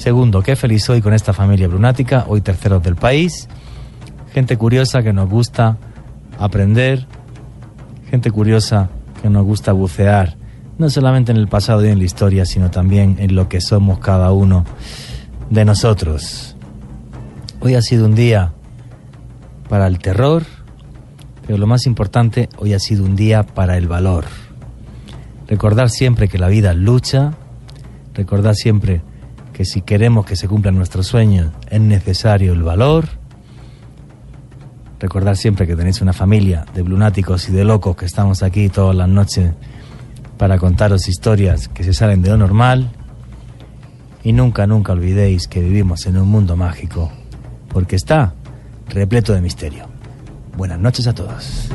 Segundo, qué feliz soy con esta familia brunática, hoy terceros del país. Gente curiosa que nos gusta aprender, gente curiosa que nos gusta bucear, no solamente en el pasado y en la historia, sino también en lo que somos cada uno de nosotros. Hoy ha sido un día para el terror, pero lo más importante, hoy ha sido un día para el valor. Recordar siempre que la vida lucha, recordar siempre que si queremos que se cumplan nuestros sueños es necesario el valor. Recordar siempre que tenéis una familia de lunáticos y de locos que estamos aquí todas las noches para contaros historias que se salen de lo normal. Y nunca, nunca olvidéis que vivimos en un mundo mágico, porque está repleto de misterio. Buenas noches a todos.